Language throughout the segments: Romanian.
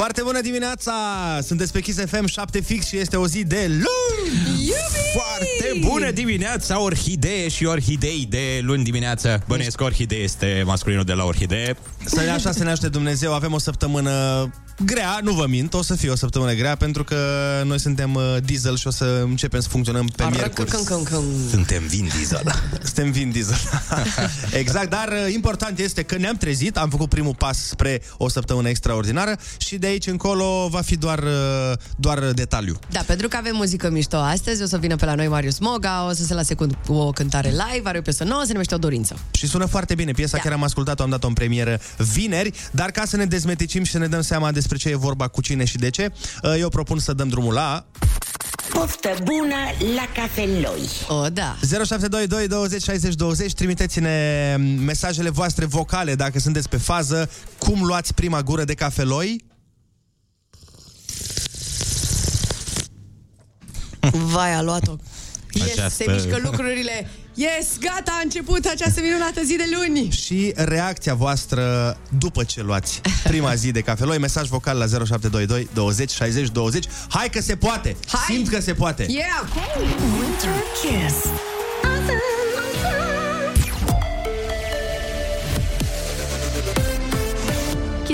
Foarte bună dimineața! Sunteți pe Kiss FM 7 fix și este o zi de luni! Iubi! Foarte bună dimineața, orhidee și orhidei de luni dimineață. Bănuiesc că orhidee este masculinul de la orhidee. Să ne așa să ne aștept Dumnezeu, avem o săptămână grea, nu vă mint, o să fie o săptămână grea pentru că noi suntem uh, diesel și o să începem să funcționăm pe miercuri. Suntem Vin Diesel. Suntem Vin Diesel. exact, dar uh, important este că ne-am trezit, am făcut primul pas spre o săptămână extraordinară și de aici încolo va fi doar, uh, doar detaliu. Da, pentru că avem muzică mișto astăzi, o să vină pe la noi Marius Moga, o să se lase cu o cântare live, are o piesă nouă, se numește O Dorință. Și sună foarte bine, piesa da. chiar am ascultat-o, am dat-o în premieră vineri, dar ca să ne dezmeticim și să ne dăm seama despre ce e vorba, cu cine și de ce, uh, eu propun să dăm drumul la... Poftă bună la cafeloi. O, da. 0722 20 60 20 Trimiteți-ne mesajele voastre vocale dacă sunteți pe fază. Cum luați prima gură de cafeloi? Vai, a luat-o. Yes, Această- se mișcă lucrurile. Yes, gata, a început această minunată zi de luni. Și reacția voastră după ce luați prima zi de cafeloi. Mesaj vocal la 0722 20 60 20 Hai că se poate! Hai! Simt că se poate! Yeah! Winter Kiss.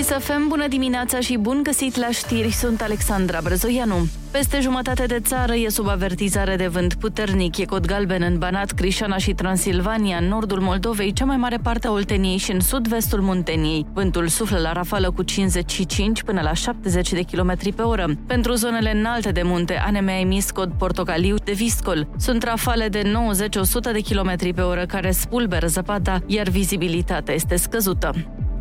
Kiss FM, bună dimineața și bun găsit la știri, sunt Alexandra Brezoianu. Peste jumătate de țară e sub avertizare de vânt puternic, e cod galben în Banat, Crișana și Transilvania, în nordul Moldovei, cea mai mare parte a Olteniei și în sud-vestul Munteniei. Vântul suflă la rafală cu 55 până la 70 de km pe oră. Pentru zonele înalte de munte, ANM a emis cod portocaliu de viscol. Sunt rafale de 90-100 de km pe oră care spulberă zăpada, iar vizibilitatea este scăzută.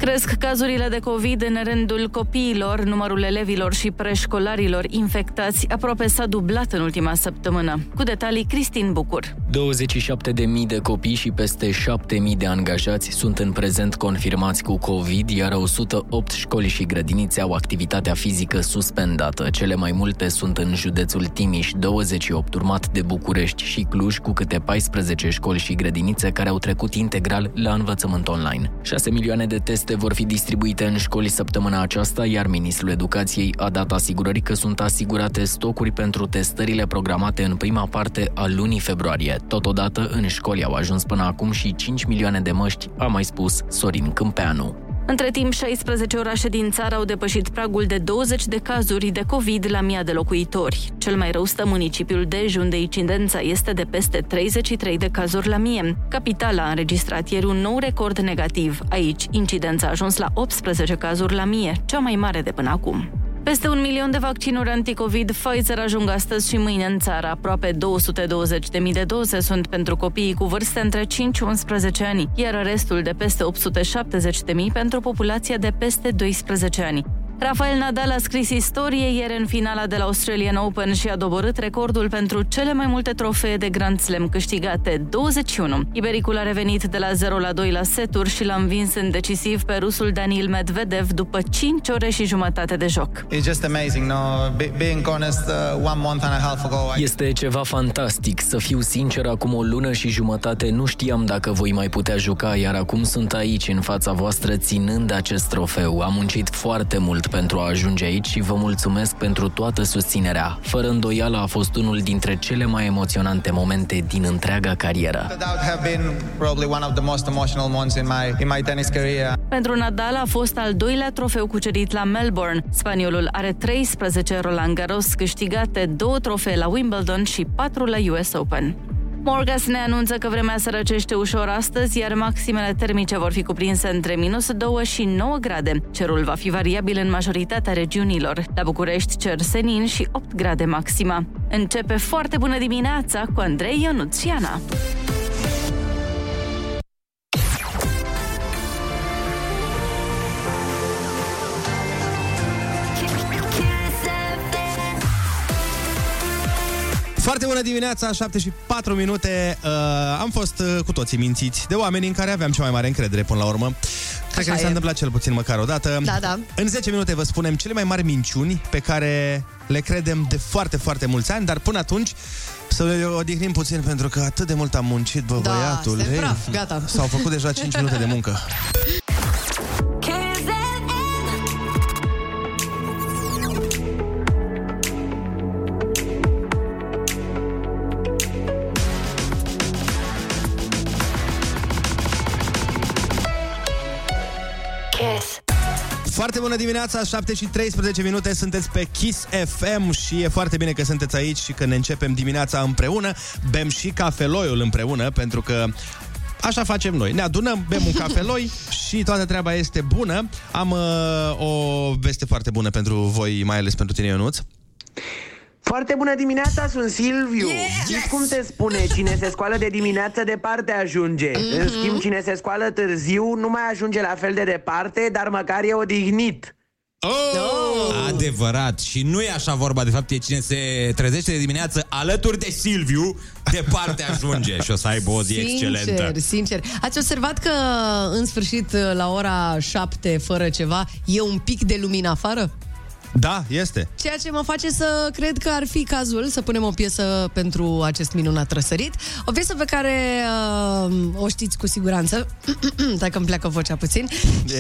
Cresc cazurile de COVID în rândul copiilor, numărul elevilor și preșcolarilor infectați aproape s-a dublat în ultima săptămână. Cu detalii, Cristin Bucur. 27.000 de copii și peste 7.000 de angajați sunt în prezent confirmați cu COVID, iar 108 școli și grădinițe au activitatea fizică suspendată. Cele mai multe sunt în județul Timiș, 28, urmat de București și Cluj, cu câte 14 școli și grădinițe care au trecut integral la învățământ online. 6 milioane de teste vor fi distribuite în școli săptămâna aceasta, iar Ministrul Educației a dat asigurări că sunt asigurate stocuri pentru testările programate în prima parte a lunii februarie. Totodată, în școli au ajuns până acum și 5 milioane de măști, a mai spus Sorin Câmpeanu. Între timp, 16 orașe din țară au depășit pragul de 20 de cazuri de COVID la mii de locuitori. Cel mai rău stă municipiul Dej, unde incidența este de peste 33 de cazuri la mie. Capitala a înregistrat ieri un nou record negativ. Aici, incidența a ajuns la 18 cazuri la mie, cea mai mare de până acum. Peste un milion de vaccinuri anticovid Pfizer ajung astăzi și mâine în țară. Aproape 220.000 de doze sunt pentru copiii cu vârste între 5 și 11 ani, iar restul de peste 870.000 pentru populația de peste 12 ani. Rafael Nadal a scris istorie ieri în finala de la Australian Open și a doborât recordul pentru cele mai multe trofee de Grand Slam câștigate, 21. Ibericul a revenit de la 0 la 2 la seturi și l-a învins în decisiv pe rusul Daniil Medvedev după 5 ore și jumătate de joc. It's just amazing, no? Be- being honest, uh, one month and a half ago, I... Este ceva fantastic. Să fiu sincer, acum o lună și jumătate nu știam dacă voi mai putea juca, iar acum sunt aici, în fața voastră, ținând acest trofeu. Am muncit foarte mult pentru a ajunge aici și vă mulțumesc pentru toată susținerea. Fără îndoială a fost unul dintre cele mai emoționante momente din întreaga carieră. That have been probably one of the most emotional months in my in my tennis career. Pentru Nadal a fost al doilea trofeu cucerit la Melbourne. Spaniolul are 13 Roland Garros câștigate, două trofee la Wimbledon și 4 la US Open. Morgas ne anunță că vremea se răcește ușor astăzi, iar maximele termice vor fi cuprinse între minus 2 și 9 grade. Cerul va fi variabil în majoritatea regiunilor. La București cer senin și 8 grade maxima. Începe foarte bună dimineața cu Andrei Ionuț Foarte bună dimineața, 7 și 4 minute. Uh, am fost uh, cu toții mințiți de oameni în care aveam cea mai mare încredere până la urmă. Cred că Așa mi s-a e. întâmplat cel puțin măcar o dată. Da, da. În 10 minute vă spunem cele mai mari minciuni pe care le credem de foarte, foarte mulți ani, dar până atunci să ne odihnim puțin pentru că atât de mult am muncit, bă, Da, băiatul. suntem ei. praf, gata. S-au făcut deja 5 minute de muncă. Foarte bună dimineața, 7 și 13 minute, sunteți pe Kiss FM și e foarte bine că sunteți aici și că ne începem dimineața împreună. Bem și cafeloiul împreună, pentru că Așa facem noi. Ne adunăm, bem un cafeloi și toată treaba este bună. Am uh, o veste foarte bună pentru voi, mai ales pentru tine, Ionuț. Foarte bună dimineața, sunt Silviu. Yes! Știți cum se spune? Cine se scoală de dimineață departe ajunge. Mhm. În schimb, cine se scoală târziu nu mai ajunge la fel de departe, dar măcar e odihnit. Oh! Adevărat. Și nu e așa vorba. De fapt, e cine se trezește de dimineață alături de Silviu, departe ajunge și o să aibă o zi excelentă. Sincer, sincer. Ați observat că, în sfârșit, la ora 7, fără ceva, e un pic de lumină afară? Da, este. Ceea ce mă face să cred că ar fi cazul să punem o piesă pentru acest minunat răsărit. O piesă pe care uh, o știți cu siguranță. Dacă îmi pleacă vocea puțin.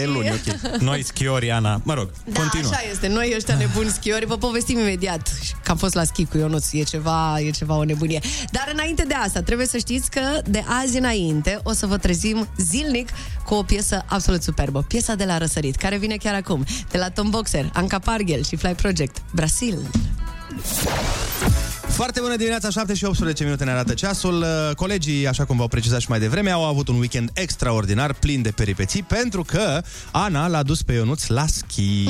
E luni, ok. Noi schiori, Ana. Mă rog, Da, continuă. așa este. Noi ăștia nebuni schiori, vă povestim imediat că am fost la schi cu Ionuț. E ceva, e ceva o nebunie. Dar înainte de asta, trebuie să știți că de azi înainte o să vă trezim zilnic cu o piesă absolut superbă. Piesa de la Răsărit, care vine chiar acum. De la Tom Boxer, Anca Parghel și Fly Project. Brasil. Foarte bună dimineața, 7 și 18 minute ne arată ceasul. Uh, Colegii, așa cum v-au precizat și mai devreme, au avut un weekend extraordinar, plin de peripeții, pentru că Ana l-a dus pe Ionuț la schi.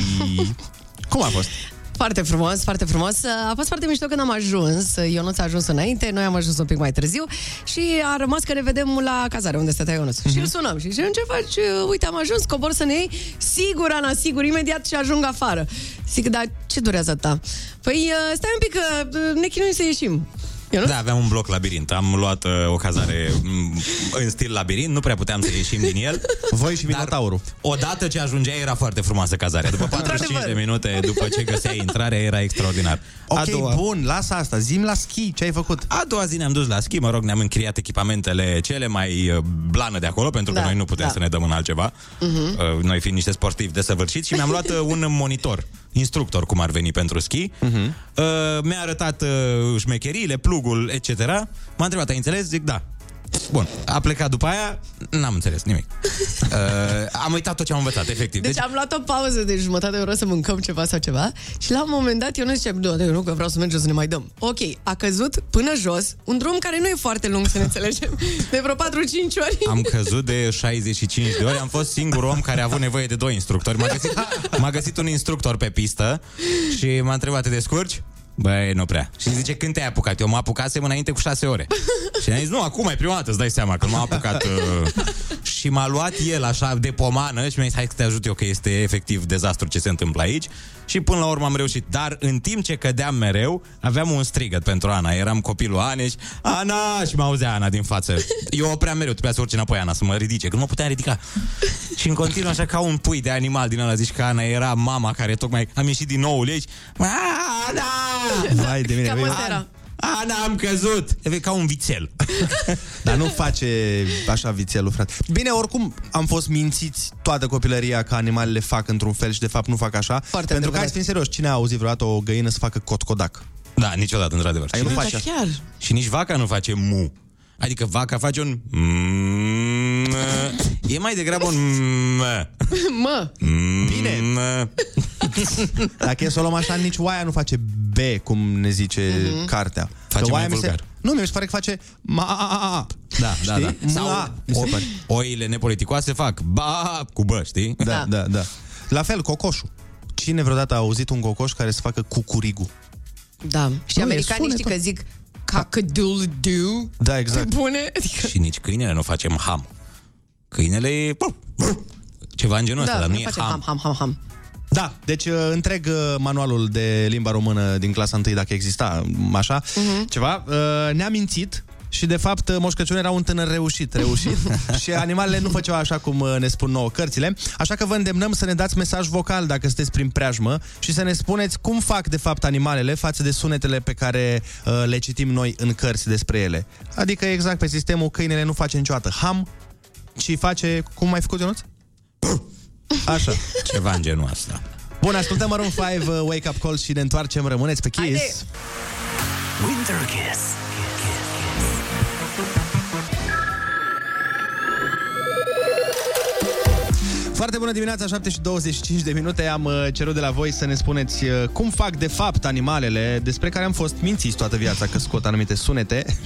Cum a fost? Foarte frumos, foarte frumos. A fost foarte mișto când am ajuns. Ionuț a ajuns înainte, noi am ajuns un pic mai târziu și a rămas că ne vedem la cazare unde stătea Ionuț. Mhm. Și îl sunăm și zicem, ce faci? Uite, am ajuns, cobor să ne iei? Sigur, Ana, sigur, imediat și ajung afară. Zic, dar ce durează ta? Păi, stai un pic că ne chinuim să ieșim. Ionuț? Da, aveam un bloc labirint. Am luat uh, o cazare m, în stil labirint, nu prea puteam să ieșim din el. Voi și Minotaurul. Odată ce ajungeai era foarte frumoasă cazarea. După 45 de minute, după ce găseai intrarea, era extraordinar. Ok, A doua, bun, lasă asta. Zim la schi, ce ai făcut? a doua zi ne-am dus la schi, mă rog, ne-am închiriat echipamentele cele mai uh, blană de acolo, pentru că Da, noi nu putem da. să ne dăm în altceva. Mhm. Uh, Noi fiind niște sportivi desăvârșiți și mi-am luat uh, un monitor, instructor, cum ar veni pentru schi. Mhm. Uh, Mi-a arătat uh, șmecheriile, plugul, etc. M-a întrebat, ai înțeles? Zic, da. Bun, a plecat după aia, n-am înțeles nimic. Uh, am uitat tot ce am învățat, efectiv. Deci am luat o pauză de jumătate de oră să mâncăm ceva sau ceva și la un moment dat eu nu zice, "Da, eu nu, că vreau să mergem să ne mai dăm. Ok, a căzut până jos, un drum care nu e foarte lung, să ne înțelegem, de vreo 4-5 ori. Am căzut de 65 de ori, am fost singurul om care a avut nevoie de doi instructori. M-a găsit, m-a găsit un instructor pe pistă și m-a întrebat, te descurci? Băi, nu prea. Și zice, când te-ai apucat? Eu mă apucasem înainte cu șase ore. Și am zis, nu, acum e prima dată, îți dai seama, că m-a apucat... Uh... Și m-a luat el așa de pomană și mi-a zis, hai să te ajut eu, că este efectiv dezastru ce se întâmplă aici. Și până la urmă am reușit. Dar în timp ce cădeam mereu, aveam un strigăt pentru Ana. Eram copilul Anei și Ana! Și mă auzea Ana din față. Eu opream mereu, trebuia să urce înapoi Ana, să mă ridice, că nu mă puteam ridica. Și în continuu așa ca un pui de animal din ăla, zici că Ana era mama care tocmai am ieșit din nou aici. Ana! Vai de mine. Cam vei- asta era. Ana, am căzut! E ca un vițel. Dar nu face așa vițelul, frate. Bine, oricum am fost mințiți toată copilăria că animalele fac într-un fel și de fapt nu fac așa. Foarte pentru că hai adevărat. să fim serios, cine a auzit vreodată o găină să facă cotcodac? Da, niciodată, într-adevăr. Ai Și nu nici- faci asta. Chiar. Și nici vaca nu face mu. Adică vaca face un... mm, E mai degrabă un... Mă, Bine. Mm, Dacă e să o luăm așa, nici oaia nu face B, cum ne zice cartea. Face Că mai oaia mi se... vulgar. Nu, mi se pare că face ma Da, da, Știi? da. Sau Ma, mi se o- pare. oile nepoliticoase fac ba cu bă, știi? Da, Da. da, da. La fel, cocoșul. Cine vreodată a auzit un cocoș care să facă cucurigu? da. Și Nu, e americanii știi sunetul. că zic cock-a-doodle-doo. Da, exact. Bune? Adică, Și nici câinele nu facem ham. Câinele e... Ceva în genul ăsta, da, dar nu nu e face ham. ham, ham, ham, ham. Da, deci uh, întreg uh, manualul de limba română din clasa 1, dacă exista m, așa, Mhm. ceva, uh, ne-a mințit și de fapt uh, Moș Crăciun era un tânăr reușit, reușit și animalele nu făceau așa cum uh, ne spun nouă cărțile, așa că vă îndemnăm să ne dați mesaj vocal dacă sunteți prin preajmă și să ne spuneți cum fac de fapt animalele față de sunetele pe care uh, le citim noi în cărți despre ele. Adică exact pe sistemul câinele nu face niciodată ham, ci face, cum ai făcut Ionuț? Așa. Ceva în genul ăsta. Bun, ascultăm Maroon 5 uh, Wake Up Call și ne întoarcem. Rămâneți pe Kiss. Haide! Winter Kiss. Foarte bună dimineața, 7 și 25 de minute. Am uh, cerut de la voi să ne spuneți uh, cum fac de fapt animalele despre care am fost mințiți toată viața că scot anumite sunete.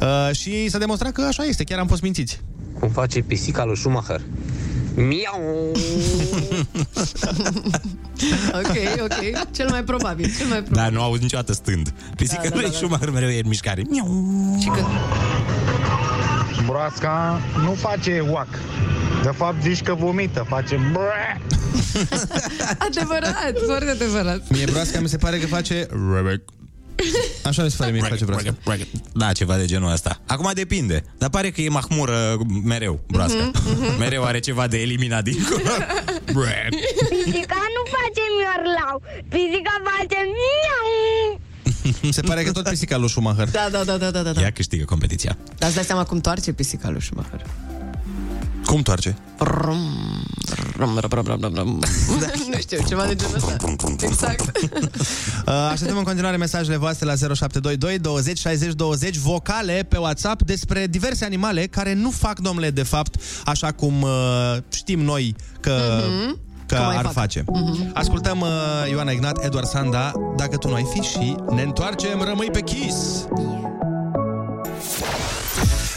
uh, și s-a demonstrat că așa este, chiar am fost mințiți. Cum face pisica lui Schumacher? Miau! Ok, ok. Cel mai probabil, cel mai probabil. Dar nu auzi niciodată stând. Pisica Da, da, lui da, da. Schumacher mereu e în mișcare. Miau. Și când... Broasca nu face uac. De fapt zici că vomită, face bre. Adevărat, foarte adevărat. Mie broasca mi se pare că face... Rebec. Așa mi se pare mie că face broasca. Da, ceva de genul ăsta. Acum depinde. Dar pare că e mahmură mereu, broasca. Mhm, Mereu are ceva de eliminat dincolo. Bre. Pisica nu face miorlau, pisica face miau. Mi se pare că tot pisica lui Schumacher. Da, da, da, da, da, da. Ea câștigă competiția. Dar îți dai seama cum toarce pisica lui Schumacher. Cum toarce? Brum, brum, brum, brum, brum, brum. nu știu, ceva de genul ăsta. Exact. Uh, Așteptăm în continuare mesajele voastre la 0722 20 60 20 vocale pe WhatsApp despre diverse animale care nu fac, domnule, de fapt, așa cum uh, știm noi că, Mhm. că Că mai ar fac. face. Ascultăm uh, Ioana Ignat, Eduard Sanda, Dacă tu nu ai fi și ne întoarcem, rămâi pe Kiss!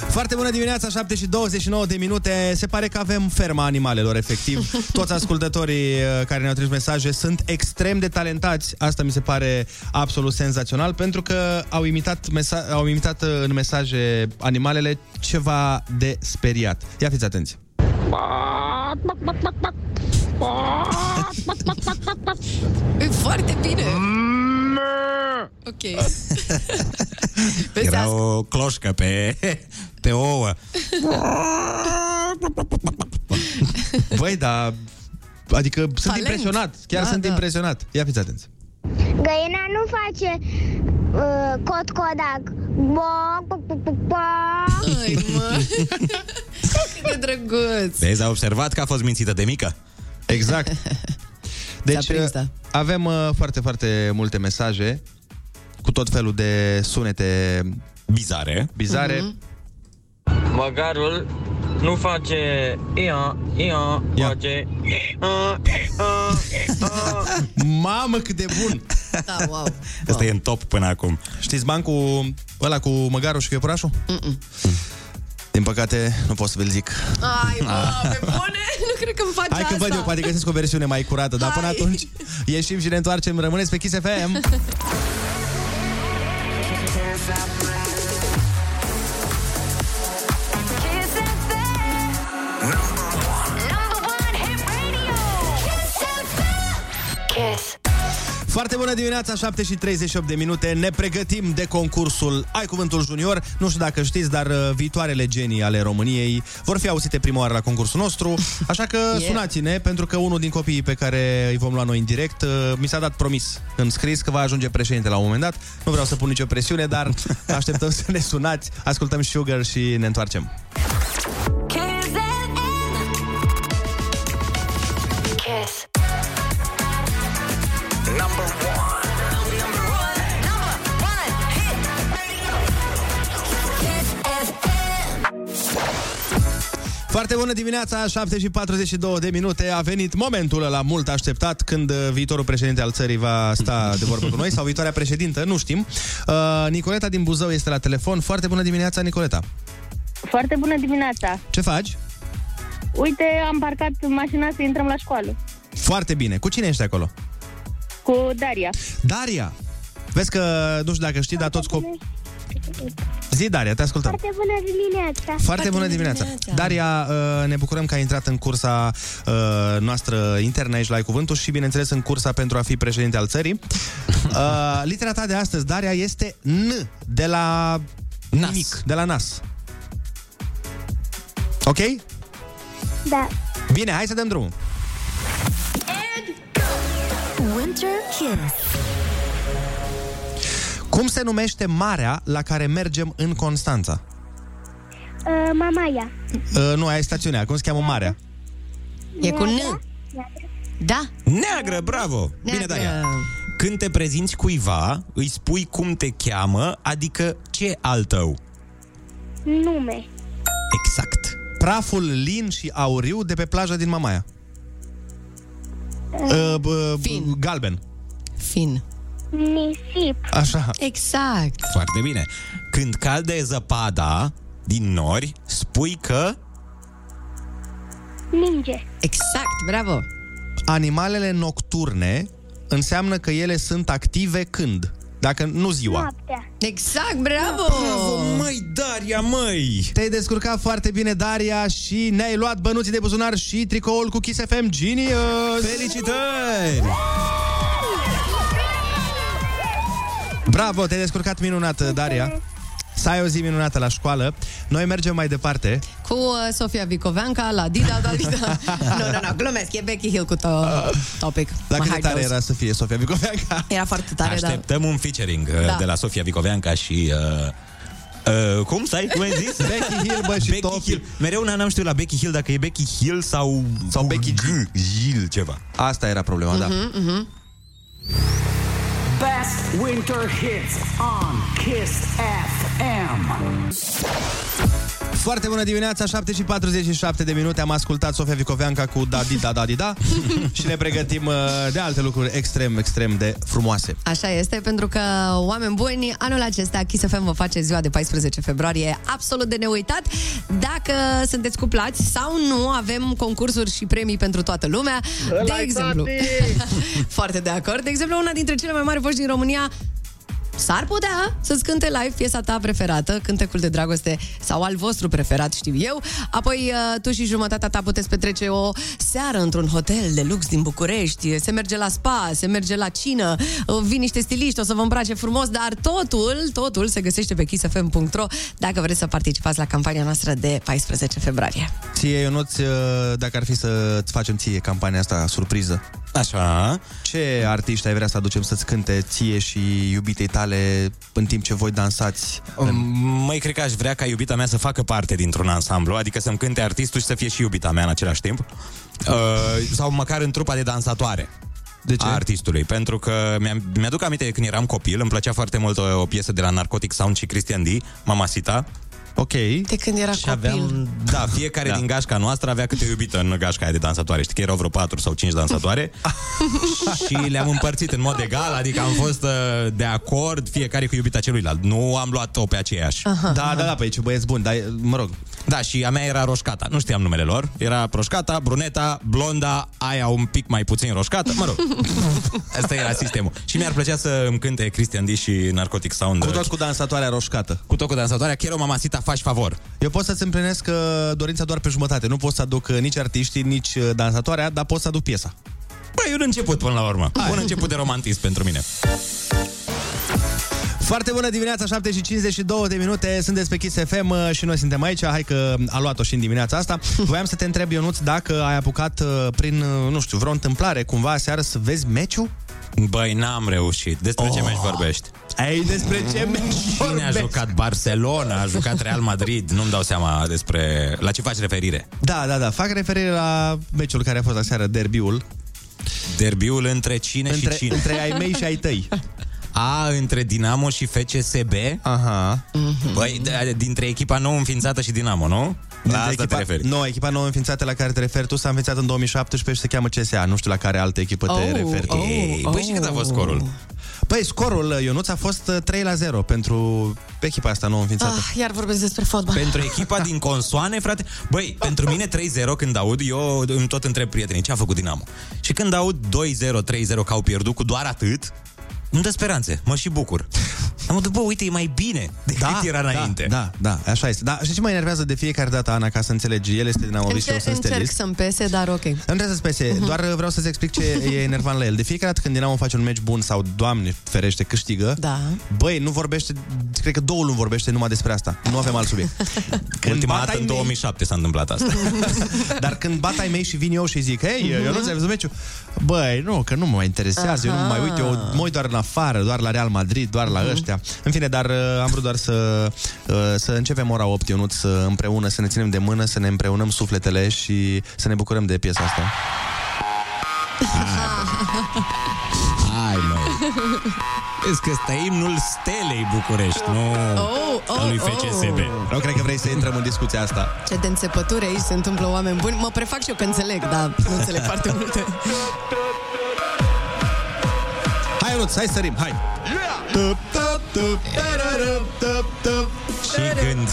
Foarte bună dimineața, 7 și 29 de minute. Se pare că avem ferma animalelor, efectiv. Toți ascultătorii uh, care ne-au trimis mesaje sunt extrem de talentați. Asta mi se pare absolut senzațional, pentru că au imitat, mesa- au imitat uh, în mesaje animalele ceva de speriat. Ia fiți atenți. E foarte bine. Ok. Vezi, Era asta- o cloșcă pe, pe ouă. Băi, dar... Adică sunt Talent. impresionat. Chiar Da, sunt da. impresionat. Ia fiți atenți. Găina nu face uh, cot-codac. Bo, bo, bo, bo, bo. Ai, mă. Cât de drăguț. Vezi, a observat că a fost mințită de mică? Exact. Deci prins, uh, da. avem uh, foarte, foarte multe mesaje cu tot felul de sunete Bizare. bizare. Mhm. Măgarul nu face ia, ia, Ia. face a, a, a. Mamă, cât de bun! Da, wow. Ăsta e în top până acum. Știți bancul ăla cu măgarul și cu iepurașul? Din păcate, nu pot să vi-l zic. Ai, mă, pe bune? Nu cred că îmi faci Hai că asta. văd eu, poate găsesc o versiune mai curată, dar până Hai. atunci ieșim și ne întoarcem. Rămâneți pe Kiss FM. Foarte bună dimineața, 7 și 38 de minute. Ne pregătim de concursul Ai Cuvântul Junior. Nu știu dacă știți, dar uh, viitoarele genii ale României vor fi auzite prima oară la concursul nostru. Așa că Yeah. sunați-ne, pentru că unul din copiii pe care îi vom lua noi în direct uh, mi s-a dat promis în scris că va ajunge președinte la un moment dat. Nu vreau să pun nicio presiune, dar așteptăm să ne sunați. Ascultăm Sugar și ne întoarcem. Foarte bună dimineața, 7 și 42 de minute. A venit momentul ăla mult așteptat când uh, viitorul președinte al țării va sta de vorbă cu noi sau viitoarea președintă, nu știm. Uh, Nicoleta din Buzău este la telefon. Foarte bună dimineața, Nicoleta. Foarte bună dimineața! Ce faci? Uite, am parcat mașina să intrăm la școală Foarte bine. Cu cine ești acolo? cu Daria. Daria. Vezi că, nu știu dacă știi, dar toți copii... Zi, Daria, te ascultăm. Foarte bună dimineața. Foarte bună dimineața. Daria, uh, ne bucurăm că ai intrat în cursa uh, noastră internă aici la Ai Cuvântul și, bineînțeles, în cursa pentru a fi președinte al țării. Uh, litera ta de astăzi, Daria, este N, de la Nas. nimic, de la nas. Ok? Da. Bine, hai să dăm drumul. Winter Kiss. Cum se numește marea la care mergem în Constanța? Uh, Mamaia. Uh, nu, aia e stațiunea. Cum se cheamă marea? E cu N. Da. Neagră, bravo! Bine, Neagră. Daria. Când te prezinți cuiva, îi spui cum te cheamă, adică ce al tău. Nume. Exact. Praful lin și auriu de pe plaja din Mamaia. Uh, uh, fin. Galben. Fin. Nisip. Așa. Exact. Foarte bine. Când calde zăpada din nori, spui că... Ninge. Exact, bravo. Animalele nocturne înseamnă că ele sunt active când? Dacă nu ziua. Noaptea. Exact, bravo! Bravo, măi, Daria, măi! Te-ai descurcat foarte bine, Daria, și ne-ai luat bănuții de buzunar și tricoul cu Kiss FM Genius! Felicitări! Bravo, te-ai descurcat minunat, Daria. Să ai o zi minunată la școală. Noi mergem mai departe. Cu uh, Sofia Vicoveanca la Dida, da, Dida. nu, nu, nu, glumesc, e Becky Hill cu to- topic. Dacă My de heart tare knows. era să fie Sofia Vicoveanca. Era foarte tare, dar... Așteptăm un featuring uh, Da. de la Sofia Vicoveanca și... Uh, uh, cum stai? Cum ai zis? Becky Hill, bă, și Becky Topi. Hill. Mereu n-am știut la Becky Hill dacă e Becky Hill sau... Sau Becky G. Hill ceva. Asta era problema, da. Mhm, mhm. Best winter hits on Kiss FM. Foarte bună dimineața, 7 și 47 de minute Am ascultat Sofia Vicoveanca cu Da Di Da Da Di Da Și ne pregătim uh, de alte lucruri extrem, extrem de frumoase Așa este, pentru că, oameni buni, anul acesta Kiss FM vă face ziua de 14 februarie absolut de neuitat. Dacă sunteți cuplați sau nu, avem concursuri și premii pentru toată lumea. De Ăla-i exemplu, foarte de acord. De exemplu, una dintre cele mai mari voci din România S-ar putea să-ți cânte live piesa ta preferată, cântecul de dragoste sau al vostru preferat, știu eu. Apoi uh, tu și jumătatea ta puteți petrece o seară într-un hotel de lux din București, se merge la spa, se merge la cină, uh, vin niște stiliști, o să vă îmbrace frumos, dar totul, totul se găsește pe kissfm.ro dacă vreți să participați la campania noastră de 14 februarie. Ție, Ionuț, uh, dacă ar fi să-ți facem ție campania asta surpriză Așa Ce artiști ai vrea să aducem să-ți cânte ție și iubitei tale În timp ce voi dansați Măi, cred că aș vrea ca iubita mea să facă parte dintr-un ansamblu, adică să-mi cânte artistul și să fie și iubita mea în același timp. Uh, sau măcar în trupa de dansatoare. De ce? A artistului, pentru că mi-am, mi-aduc aminte de când eram copil, îmi plăcea foarte mult o, o piesă de la Narcotic Sound și Christian D, Mamacita. Ok. De când era și copil. aveam, da, fiecare da. din gașca noastră avea câte o iubită în gașca aia de dansatoare. Știi că erau vreo 4 sau 5 dansatoare și le-am împărțit în mod egal, adică am fost uh, de acord fiecare cu iubita celuilalt. Nu am luat-o pe aceeași. Da, da, da, pe aici băieți buni, dar mă rog Da, și a mea era roșcata. Nu știam numele lor. Era roșcata, bruneta, blonda, aia un pic mai puțin roșcată. Mă rog, asta era sistemul. Și mi-ar plăcea să îmi cânte Christian D și Narcotic Sound. Cu tot cu dansatoarea roșcată Cu tot cu dansatoarea, chiar o mamasita, faci favor. Eu pot să-ți împlinesc uh, dorința doar pe jumătate Nu pot să aduc uh, nici artiștii, nici uh, dansatoarea Dar pot să aduc piesa Băi, un început până la urmă. Un început de romantism pentru mine. Foarte bună dimineața, 7 și 52 de minute Sunteți pe Kiss FM uh, și noi suntem aici Hai că a luat-o și în dimineața asta Voiam să te întreb, Ionuț, dacă ai apucat uh, Prin, uh, nu știu, vreo întâmplare Cumva seară să vezi meciul? Băi, n-am reușit. Despre oh. ce meci vorbești? Ei, despre ce meci Cine a vorbești? jucat Barcelona, a jucat Real Madrid, nu-mi dau seama despre... La ce faci referire? Da, da, da, fac referire la meciul care a fost aseară, derbiul Derbiul între cine între, și cine? între ai mei și ai tăi A, între Dinamo și FCSB? Aha Băi, de- dintre echipa nouă înființată și Dinamo, nu? La Dintre asta echipa, te referi. nouă, echipa nouă înființată la care te referi tu s-a înființat în 2017 și se cheamă CSA. Nu știu la care altă echipă te Oh, referi. tu. oh, Ei, băi, și cât a fost scorul? Păi, scorul, Ionuț, a fost uh, 3 la 0 pentru echipa asta nouă înființată. Ah, iar vorbesc despre fotbal. Pentru echipa din consoane, frate Băi, pentru mine 3-0 când aud Eu îmi tot întreb prietenii ce a făcut Dinamo Și când aud 2-0, 3-0 că au pierdut cu doar atât îmi dă speranțe, mă și bucur Am zis, bă, uite, e mai bine decât era înainte Da, da, da, așa este. Da, și ce mă enervează de fiecare dată, Ana, ca să înțelegi, el este dinamovist și eu Încerc, sunt încerc stelist. să-mi pese, dar ok. Nu trebuie să-ți pese, Mhm. doar vreau să-ți explic ce e enervant la el. De fiecare dată când Dinamo face un meci bun sau, Doamne ferește, câștigă, Da. băi, nu vorbește, cred că două luni vorbește numai despre asta. Nu avem alt subiect. Ultima bat dată ai în mei- 2007 s-a întâmplat asta Dar când bat ai mei și vin eu și zic Hei, eu nu ți-ai văzut meciul? Băi, nu, că nu mă mai interesează Eu nu mă mai uit, eu mă uit doar în afară Doar la Real Madrid, doar la ăștia În fine, dar uh, am vrut doar să uh, Să începem ora 8, Ionut să împreună Să ne ținem de mână, să ne împreunăm sufletele Și să ne bucurăm de piesa asta Hai, măi Vezi că ăsta e imnul Stelei București, nu Oh, oh, al lui oh. FCSB. Nu cred că vrei să intrăm în discuția asta. Ce de înțepături aici se întâmplă oameni buni. Mă prefac și eu că înțeleg, dar nu înțeleg foarte multe. Hai, Ionuț, hai să sărim, hai! Și când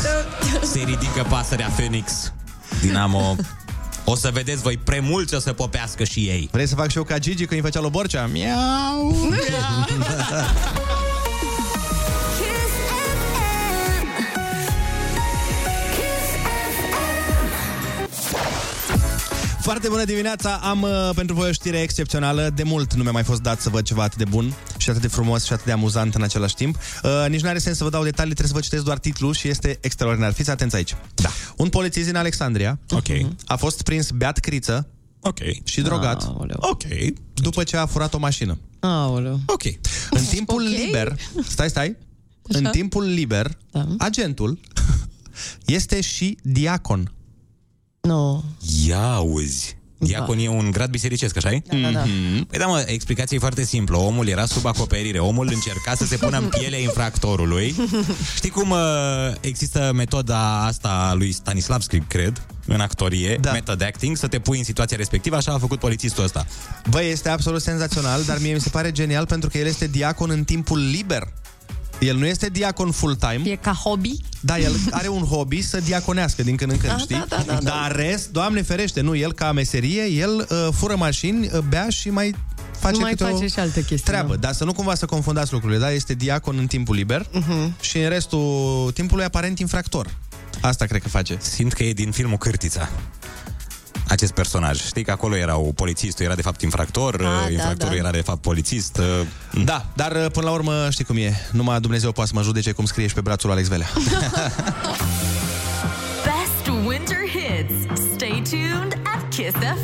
se ridică pasărea Phoenix, Dinamo, o să vedeți voi premulți o să popească și ei. Vrei să fac și eu ca Gigi când îi făcea lui Borcea? Miau! Foarte bună dimineața! Am uh, pentru voi o știre excepțională. De mult nu mi-a mai fost dat să văd ceva atât de bun și atât de frumos și atât de amuzant în același timp. Uh, nici nu are sens să vă dau detalii, trebuie să vă citesc doar titlul și este extraordinar. Fiți atenți aici. Da. Un polițist din Alexandria Ok. a fost prins beat criță Ok. și drogat Aoleu. Ok. după ce a furat o mașină. Aoleu. Ok. În timpul Ok. liber, stai, stai, în timpul liber, Da. agentul este și diacon. Nu. Ia uzi. Diacon e un grad bisericesc, așa Da, da, da. Păi da, mă, explicația e foarte simplă. Omul era sub acoperire. Omul încerca să se pună în pielea infractorului. Știi cum uh, există metoda asta a lui Stanislavski, cred, în actorie, Da. method acting, să te pui în situația respectivă, așa a făcut polițistul ăsta. Băi, este absolut senzațional, dar mie mi se pare genial pentru că el este diacon în timpul liber. El nu este diacon full-time. E ca hobby? Da, el are un hobby să diaconească din când în când, Da, știi? da, da, da, da. Dar rest, Doamne ferește, nu, el ca meserie, el uh, fură mașini, uh, bea și mai face Mai câte face o și alte chestii, treabă. da. Dar să nu cumva să confundați lucrurile, da? Este diacon în timpul liber Uh-huh. și în restul timpului aparent infractor. Asta cred că face. Simt că e din filmul Cârtița. Acest personaj. Știi că acolo erau polițistul, era de fapt infractor, da, uh, infractorul da. era de fapt polițist. uh, Da, dar uh, până la urmă știi cum e. Numai Dumnezeu poate să mă judece cum scrie și pe brațul lui Alex Velea. Best winter hits. Stay tuned at Kiss FM.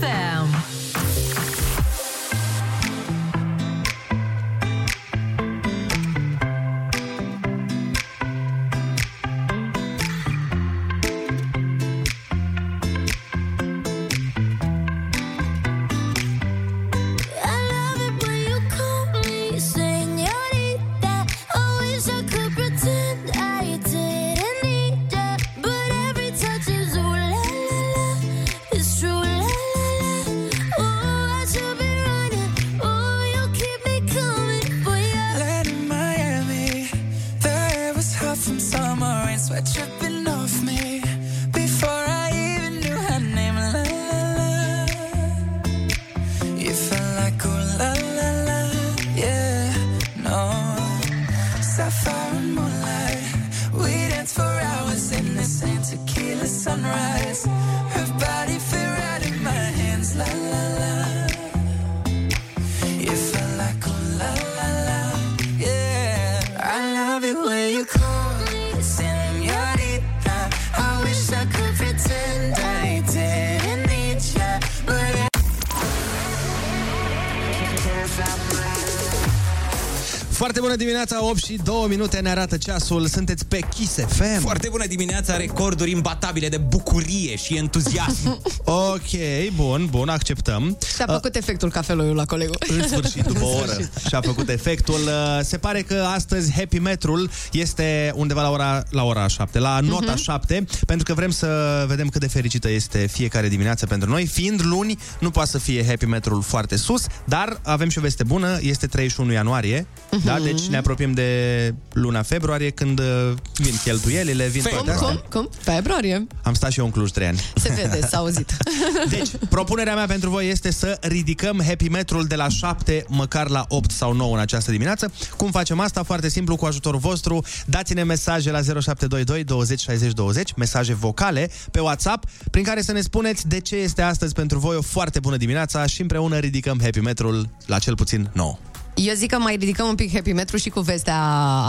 Foarte bună dimineața, 8 și 2 minute ne arată ceasul. Sunteți pe Kiss FM. Foarte bună dimineața, recorduri imbatabile de bucurie și entuziasm. Ok, bun, bun, acceptăm. Și-a făcut efectul cafeloiul la colegul. În sfârșit, după o oră și-a făcut efectul. Uh, Se pare că astăzi Happy Metrul este undeva la ora, la ora 7, la nota Mhm. 7, pentru că vrem să vedem cât de fericită este fiecare dimineață pentru noi. Fiind luni, nu poate să fie Happy Metrul foarte sus, dar avem și o veste bună, este 31 ianuarie, Mhm. Da? Deci ne apropiem de luna februarie, când uh, vin cheltuielile, vin toate Cum, astea. cum, cum? Februarie. Am stat și eu în Cluj 3 ani. Se vede, s-a auzit. Deci, propunerea mea pentru voi este să ridicăm happy metrul de la 7 măcar la 8 sau 9 în această dimineață. Cum facem asta? Foarte simplu, cu ajutorul vostru. Dați-ne mesaje la 0722 20 60 20, mesaje vocale pe WhatsApp, prin care să ne spuneți de ce este astăzi pentru voi o foarte bună dimineața și împreună ridicăm happy metrul la cel puțin 9. Eu zic că mai ridicăm un pic happy metru și cu vestea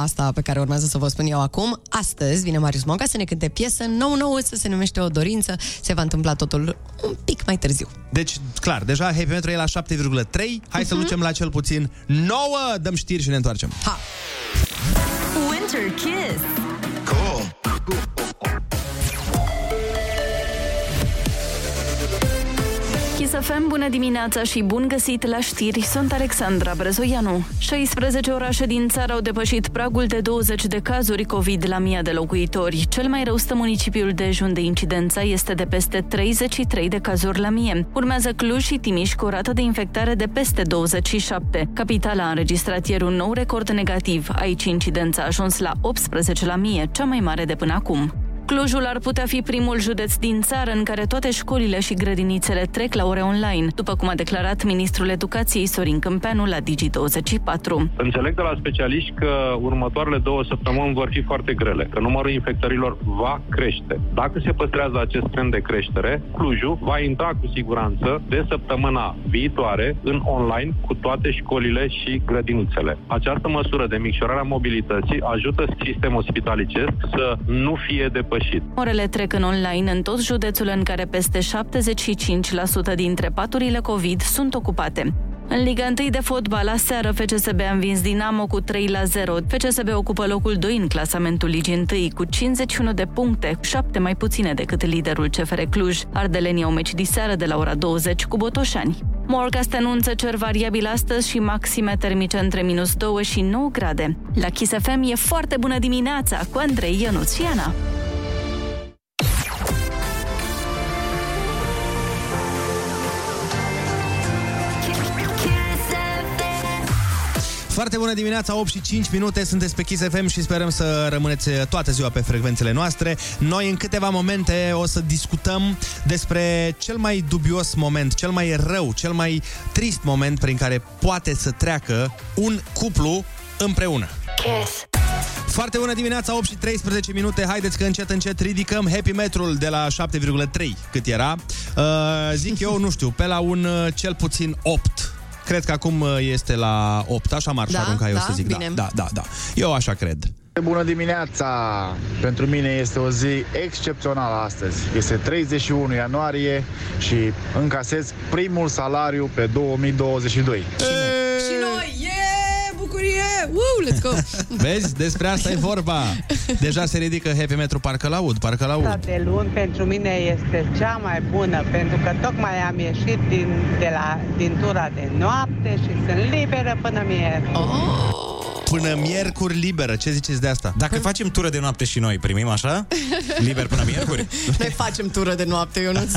asta pe care urmează să vă spun eu acum. Astăzi vine Marius Monca să ne cânte piesă nou-nouă, să se numește O Dorință. Se va întâmpla totul un pic mai târziu. Deci, clar, deja happy metru e la 7,3. Hai să-l ducem la cel puțin 9. Dăm știri și ne întoarcem. Ha! Winter Kiss. Kiss Kiss FM, bună dimineața și bun găsit la știri, sunt Alexandra Brezoianu. 16 orașe din țară au depășit pragul de 20 de cazuri COVID la mii de locuitori. Cel mai rău stă municipiul Dej, unde incidența este de peste 33 de cazuri la mie. Urmează Cluj și Timiș cu o rată de infectare de peste 27. Capitala a înregistrat ieri un nou record negativ. Aici incidența a ajuns la 18 la mie, cea mai mare de până acum. Clujul ar putea fi primul județ din țară în care toate școlile și grădinițele trec la ore online, după cum a declarat ministrul educației Sorin Câmpeanu la Digi24. Înțeleg de la specialiști că următoarele două săptămâni vor fi foarte grele, că numărul infectărilor va crește. Dacă se păstrează acest trend de creștere, Clujul va intra cu siguranță de săptămâna viitoare în online cu toate școlile și grădinițele. Această măsură de micșorare a mobilității ajută sistemul spitalicesc să nu fie depășit. Orele trec în online în tot județul în care peste 75% dintre paturile COVID sunt ocupate. În Liga 1 de fotbal, la seară, FCSB a învins Dinamo cu 3 la 0. FCSB ocupă locul 2 în clasamentul Ligii 1 cu 51 de puncte, 7 mai puține decât liderul CFR Cluj. Ardelenii au meci diseară de la ora 20 cu Botoșani. Morcast anunță cer variabil astăzi și maxime termice între minus 2 și 9 grade. La Kiss FM e foarte bună dimineața cu Andrei Ionuț Foarte bună dimineața, 8 și 5 minute, sunteți pe Kiss FM și sperăm să rămâneți toată ziua pe frecvențele noastre. Noi în câteva momente o să discutăm despre cel mai dubios moment, cel mai rău, cel mai trist moment prin care poate să treacă un cuplu împreună. Kiss. Foarte bună dimineața, 8 și 13 minute. Haideți că încet, încet ridicăm happy metrul de la 7,3 cât era. Uh, zic eu, nu știu, pe la un uh, cel puțin 8. Cred că acum uh, este la 8, așa m-ar Da, arunca eu da, să zic. bine. Da, da, da, da. Eu așa cred. Bună dimineața! Pentru mine este o zi excepțională astăzi. Este 31 ianuarie și încasez primul salariu pe 2022. Și noi, yeah, bucurie! Woo, let's go! Vezi? Despre asta e vorba. Deja se ridică happy metru, parcă l-aud, parcă l-aud. Data de luni pentru mine este cea mai bună pentru că tocmai am ieșit din, de la, din tura de noapte și sunt liberă până miercuri. Oh. Până miercuri liberă, ce ziceți de asta? Dacă facem tură de noapte și noi, primim așa? Liber până miercuri? Noi facem tură de noapte, eu nu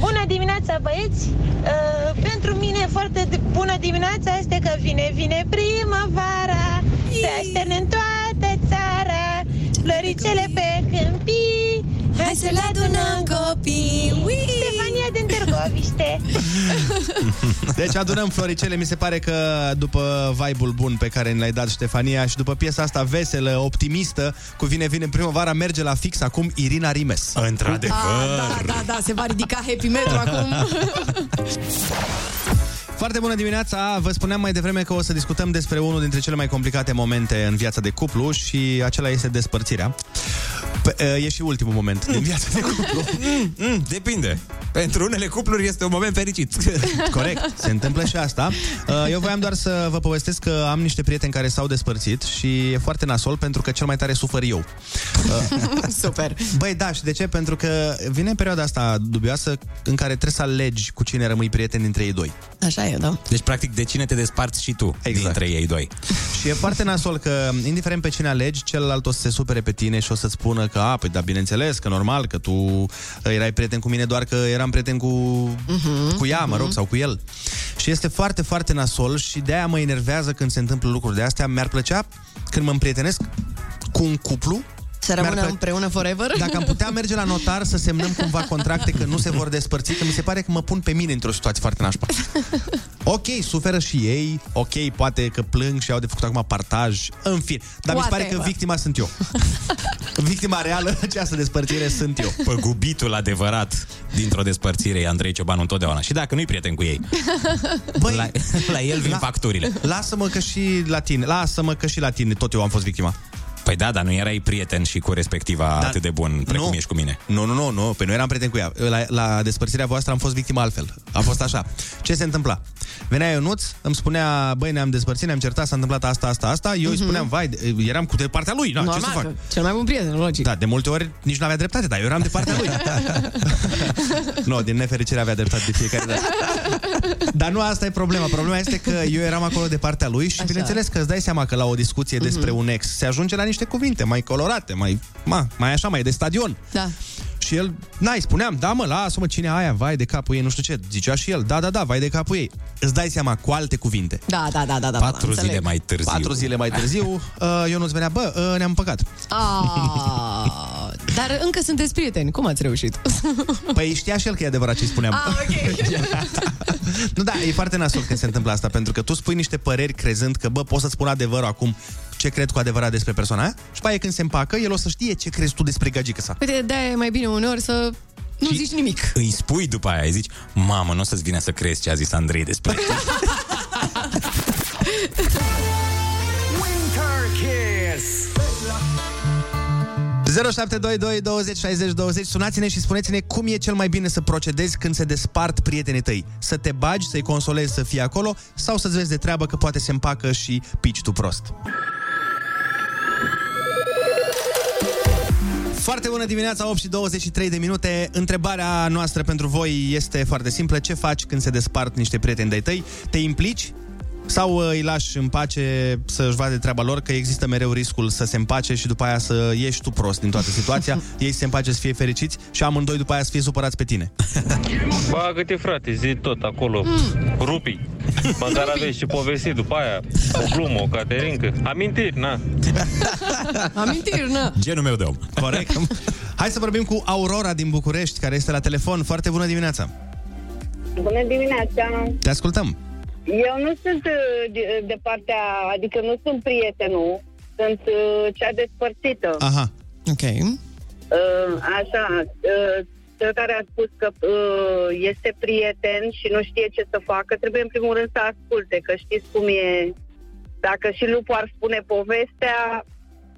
Bună dimineața, băieți! Uh, pentru mine foarte d- bună dimineața este că vine, vine primăvara Se așterne în toată țara Floricele pe câmpii Hai să le adunăm copii Stefania din Târgoviște Deci adunăm floricele, mi se pare că după vibe-ul bun pe care ne l-ai dat Ștefania și după piesa asta veselă, optimistă, cu Vine Vine Primăvara, merge la fix acum Irina Rimes. Într-adevăr. Ah, da, da, da, se va ridica happy metru acum. Foarte bună dimineața! Vă spuneam mai devreme că o să discutăm despre unul dintre cele mai complicate momente în viața de cuplu și acela este despărțirea. P- e și ultimul moment din viața de cuplu. Mm, mm, depinde. Pentru unele cupluri este un moment fericit. Corect, se întâmplă și asta. Uh, Eu voiam doar să vă povestesc că am niște prieteni care s-au despărțit și e foarte nasol pentru că cel mai tare sufăr eu. Super. Băi, da, și de ce? Pentru că vine perioada asta dubioasă în care trebuie să alegi cu cine rămâi prieten dintre ei doi. Așa e, da. Deci, practic, de cine te desparți și tu exact. dintre ei doi. Și e foarte nasol că, indiferent pe cine alegi, celălalt o să se supere pe tine și o să-ți spună că, a, păi da, bineînțeles, că normal, că tu erai prieten cu mine doar că eram prieten cu, Mhm, cu ea, mă rog, mhm. sau cu el. Și este foarte, foarte nasol și de-aia mă enervează când se întâmplă lucruri de astea. Mi-ar plăcea, când mă împrietenesc cu un cuplu, Să mi-ar rămână plă- împreună forever? Dacă am putea merge la notar să semnăm cumva contracte că nu se vor despărți, că mi se pare că mă pun pe mine într-o situație foarte nașpa. Ok, suferă și ei, ok, poate că plâng și au de făcut acum partaj, în fine. Dar mi se pare că Whatever. victima sunt eu. victima reală, această despărțire sunt eu. Păgubitul adevărat dintr-o despărțire e Andrei Ciobanu întotdeauna. Și dacă nu-i prieten cu ei, Băi, la, la el vin la- facturile. Lasă-mă că și la tine, lasă-mă că și la tine tot eu am fost victima. Păi da, dar nu erai prieten și cu respectiva da. atât de bun precum Nu. ești cu mine. Nu, nu, nu, nu, pe nu eram prieten cu ea. La, la despărțirea voastră am fost victima altfel. A fost așa. Ce se întâmpla? Venea Ionuț, îmi spunea, băi, ne-am despărțit, ne-am certat, s-a întâmplat asta, asta, asta. Eu îi spuneam, vai, de- eram cu de partea lui, na, ce să Mhm. Normal, fac? că cel mai bun prieten, logic. Da, de multe ori nici nu avea dreptate, dar eu eram de partea lui. nu, din nefericire avea dreptate de fiecare dată. Dar nu asta e problema. Problema este că eu eram acolo de partea lui și Așa. bineînțeles că îți dai seama că la o discuție despre Mhm. un ex se ajunge la niște cuvinte mai colorate, mai, ma, mai așa, mai de stadion. Da. Și el, n-ai, spuneam, da mă, lasă-mă, cine e aia, vai de capul ei, nu știu ce. Zicea și el, da, da, da, vai de capul ei. Îți dai seama cu alte cuvinte. Da, da, da, da, da. Patru da, zile înțeleg. mai târziu. Patru zile mai târziu, uh, eu nu-ți venea, bă, uh, ne-am păcat. Ah, dar încă sunteți prieteni. Cum ați reușit? Păi știa și el că e adevărat ce spuneam. Ah, ok. Nu, da, e foarte nasol când se întâmplă asta, pentru că tu spui niște păreri crezând că, bă, pot să-ți spun adevărul acum ce cred cu adevărat despre persoana aia și pe aia când se împacă, el o să știe ce crezi tu despre gagică sa. Uite, de-aia e mai bine uneori să nu zici nimic. Îi spui după aia, îi zici, mamă, nu o să-ți vină să crezi ce a zis Andrei despre tine." Winter Kiss. 0722 20 60 20 Sunați-ne și spuneți-ne cum e cel mai bine să procedezi când se despart prietenii tăi. Să te bagi, să-i consolezi să fie acolo sau să-ți vezi de treabă că poate se împacă și pici tu prost. Foarte bună dimineața, 8 și 23 de minute. Întrebarea noastră pentru voi este foarte simplă. Ce faci când se despart niște prieteni de-ai tăi? Te implici? Sau uh, îi lași în pace să-și vadă treaba lor, că există mereu riscul să se împace și după aia să ieși tu prost din toată situația, ei să se împace să fie fericiți și amândoi după aia să fie supărați pe tine. Bagă-te, frate, zi tot acolo. Mm. Rupi. Măcar aveți și povestit după aia. O glumă, o caterincă. Amintiri, na. Amintiri, na. Genul meu de om. Corect. Hai să vorbim cu Aurora din București, care este la telefon. Foarte bună dimineața! Bună dimineața! Te ascultăm! Eu nu sunt uh, de, de partea, adică nu sunt prietenul, sunt uh, cea despărțită. Aha. Ok. Uh, Așa, uh, cel care a spus că uh, este prieten și nu știe ce să facă, trebuie în primul rând să asculte, că știți cum e. Dacă și lupul ar spune povestea,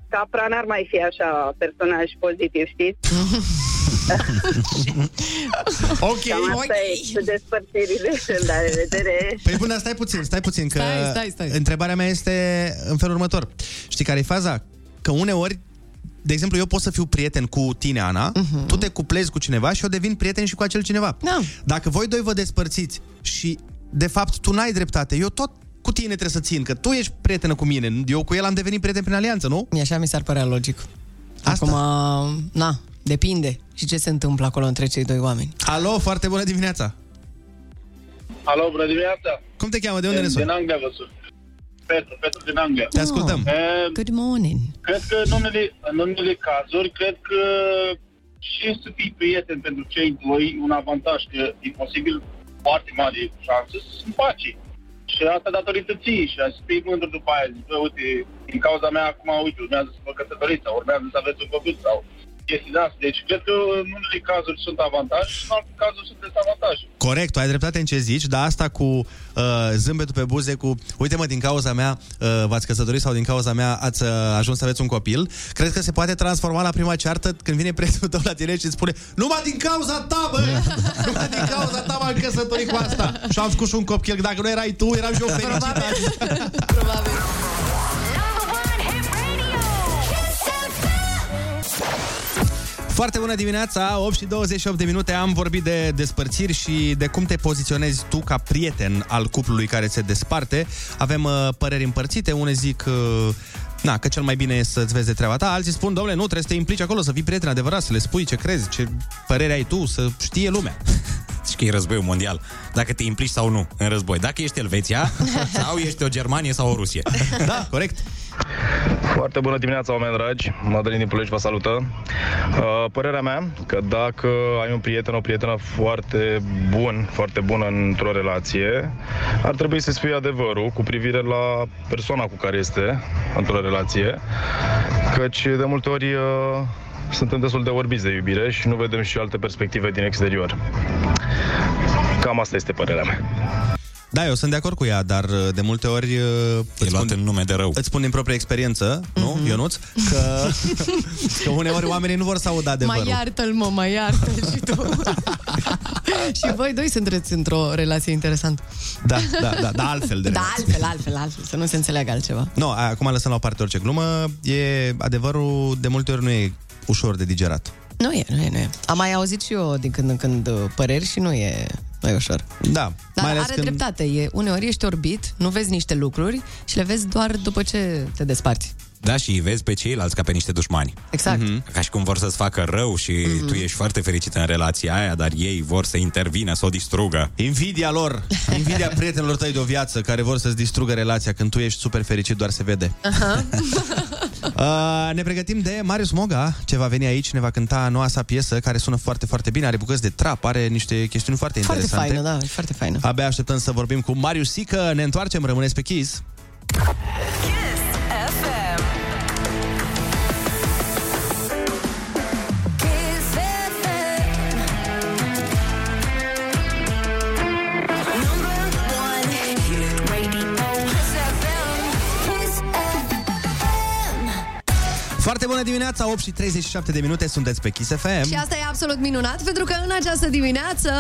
capra n-ar mai fi așa personaj pozitiv, știți? ok, Cam asta e cu despărțirile. La revedere! Păi bune, stai puțin, stai puțin, că Stai, stai, stai. întrebarea mea este în felul următor. Știi care e faza? Că uneori de exemplu, eu pot să fiu prieten cu tine, Ana, uh-huh. tu te cuplezi cu cineva și eu devin prieten și cu acel cineva. Da. Dacă voi doi vă despărțiți și, de fapt, tu n-ai dreptate, eu tot cu tine trebuie să țin, că tu ești prietenă cu mine, eu cu el am devenit prieten prin alianță, nu? Mi așa mi s-ar părea logic. Asta. Acum, na, depinde și ce se întâmplă acolo între cei doi oameni. Alo, foarte bună dimineața! Alo, bună dimineața! Cum te cheamă? De unde ne Din suni? Anglia vă sun. Petru, Petru din Anglia. Te ascultăm. Eh, Good morning. Cred că în unele, în unele cazuri, cred că și să fii prieten pentru cei doi, un avantaj, că e posibil foarte mare șansă să se împace. Și asta datorită ție și a să fii mândru după aia. Zici, bă, uite, din cauza mea acum, uite, urmează să vă căsătoriți sau urmează să aveți un copil sau chestii de asta. Deci cred că în unele cazuri sunt avantaje și în alte cazuri sunt dezavantaje. Corect, tu ai dreptate în ce zici, dar asta cu uh, zâmbetul pe buze, cu uite mă, din cauza mea uh, v-ați căsătorit sau din cauza mea ați uh, ajuns să aveți un copil, cred că se poate transforma la prima ceartă când vine prietenul tău la tine și îți spune numai din cauza ta, bă! numai din cauza ta m-am căsătorit cu asta și am făcut și un copil, dacă nu erai tu, eram și eu fericit. Foarte bună dimineața, 8 și 28 de minute Am vorbit de despărțiri și de cum te poziționezi tu ca prieten al cuplului care se desparte. Avem uh, păreri împărțite, unii zic uh, na, că cel mai bine e să-ți vezi de treaba ta Alții spun, domnule, nu, trebuie să te implici acolo, să fii prieten adevărat, să le spui ce crezi, ce părere ai tu, să știe lumea Zici că e războiul mondial. Dacă te implici sau nu în război. Dacă ești Elveția sau ești o Germanie sau o Rusie. Da, corect. Foarte bună dimineața, oameni dragi. Madalin din Ploiești vă salută. Uh, Părerea mea că dacă ai un prieten, o prietenă foarte bun, foarte bună într-o relație, ar trebui să spui adevărul cu privire la persoana cu care este într-o relație, căci de multe ori uh, suntem destul de orbiți de iubire și nu vedem și alte perspective din exterior. Cam asta este părerea mea. Da, eu sunt de acord cu ea, dar uh, de multe ori... uh, Îți luat în nume de rău. Îți spun din proprie experiență, nu, Ionuț, că, că uneori oamenii nu vor să audă adevărul. Mai iartă-l, mă, mai iartă și tu. și voi doi sunteți într-o relație interesantă. Da, da, da, da, altfel de Da, relație. altfel, altfel, altfel, să nu se înțeleagă altceva. Nu, acum lăsăm la o parte orice glumă, e adevărul de multe ori nu e ușor de digerat. Nu e, nu e, nu e. Am mai auzit și eu din când în când uh, păreri și nu e, nu e ușor. Da, Dar mai ales are când... dreptate. E, uneori ești orbit, nu vezi niște lucruri și le vezi doar după ce te desparți. Da, și îi vezi pe ceilalți ca pe niște dușmani. Exact. Mhm. Mm-hmm. Ca și cum vor să-ți facă rău și Mhm. tu ești foarte fericit în relația aia, dar ei vor să intervină, să o distrugă. Invidia lor, invidia prietenilor tăi de o viață care vor să-ți distrugă relația când tu ești super fericit, doar se vede. Aha. Uh, ne pregătim de Marius Moga, ce va veni aici, ne va cânta noua sa piesă, care sună foarte, foarte bine, are bucăți de trap, are niște chestiuni foarte, Foarte interesante. faină, da, e foarte faină. Abia așteptăm să vorbim cu Marius Sică, ne întoarcem, rămâneți pe Kiss. FM. Foarte bună dimineața, 8 și 37 de minute, sunteți pe Kiss FM. Și asta e absolut minunat, pentru că în această dimineață,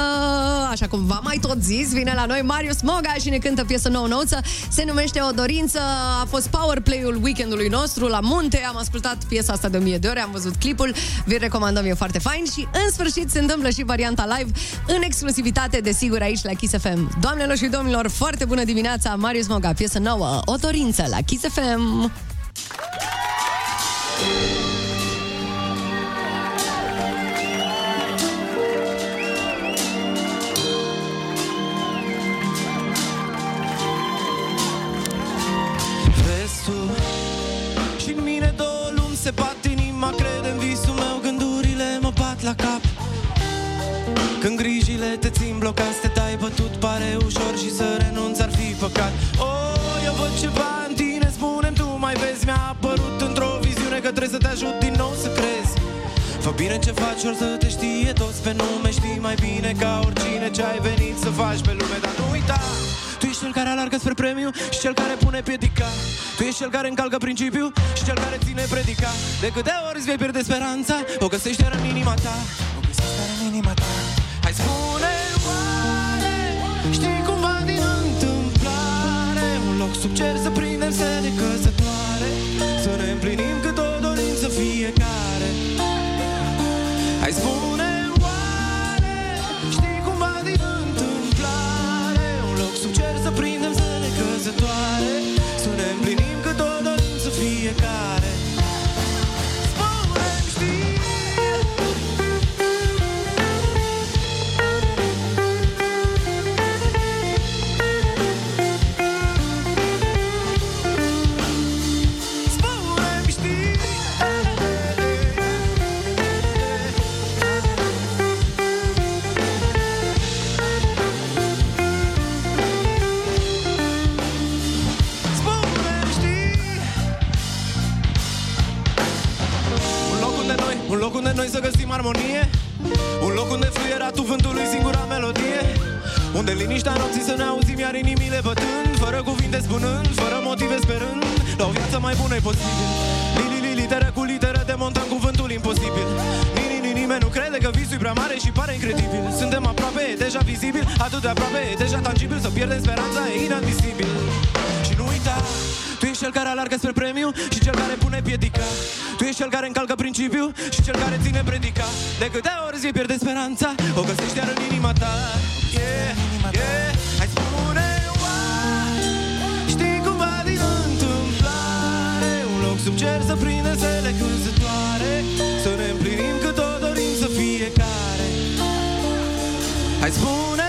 așa cum v-am mai tot zis, vine la noi Marius Moga și ne cântă piesă nouă nouță. Se numește O Dorință, a fost power play-ul weekendului nostru la munte. Am ascultat piesa asta de 1000 de ore, am văzut clipul, vi recomandăm, e foarte fain și în sfârșit se întâmplă și varianta live în exclusivitate, desigur, aici la Kiss FM. Doamnelor și domnilor, foarte bună dimineața, Marius Moga, piesă nouă, O Dorință la Kiss FM. Trebuie să te ajut din nou să crezi. Fă bine ce faci, ori să te știe toți pe nume Știi mai bine ca oricine ce ai venit să faci pe lume. Dar nu uita, tu ești cel care alargă spre premiu Și cel care pune piedica. Tu ești cel care încalcă principiul Și cel care ține predica. De câte ori îți vei pierde speranța O găsești iar în inima ta Hai spune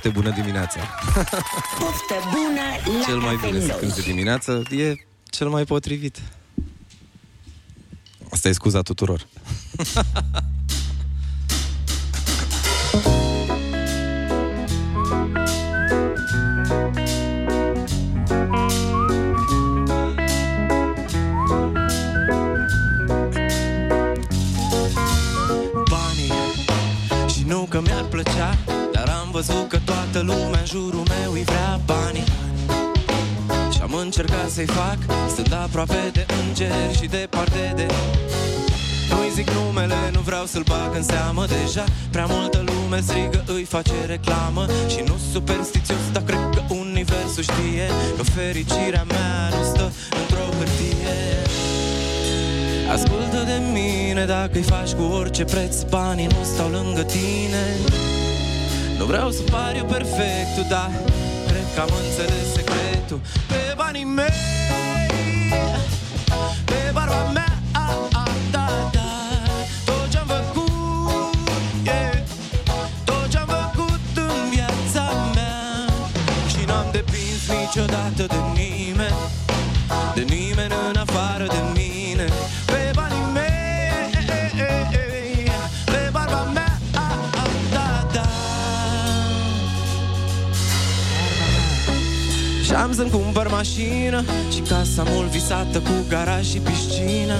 Foarte bună dimineața! Poftă bună la Cel mai bine să cafeluș. cânte dimineața e cel mai potrivit. Asta e scuza tuturor. lume strigă, îi face reclamă. Și nu superstițios, dar cred că universul știe. Că fericirea mea nu stă într-o hârtie. Ascultă de mine dacă-i faci cu orice preț Banii nu stau lângă tine. Nu vreau să par eu perfectul, dar Cred că am înțeles secretul. Pe banii mei niciodată de nimeni De nimeni în afară de mine Pe banii mei Pe barba mea a, a, da, da. Și am să-mi cumpăr mașină Și casa mult visată cu garaj și piscină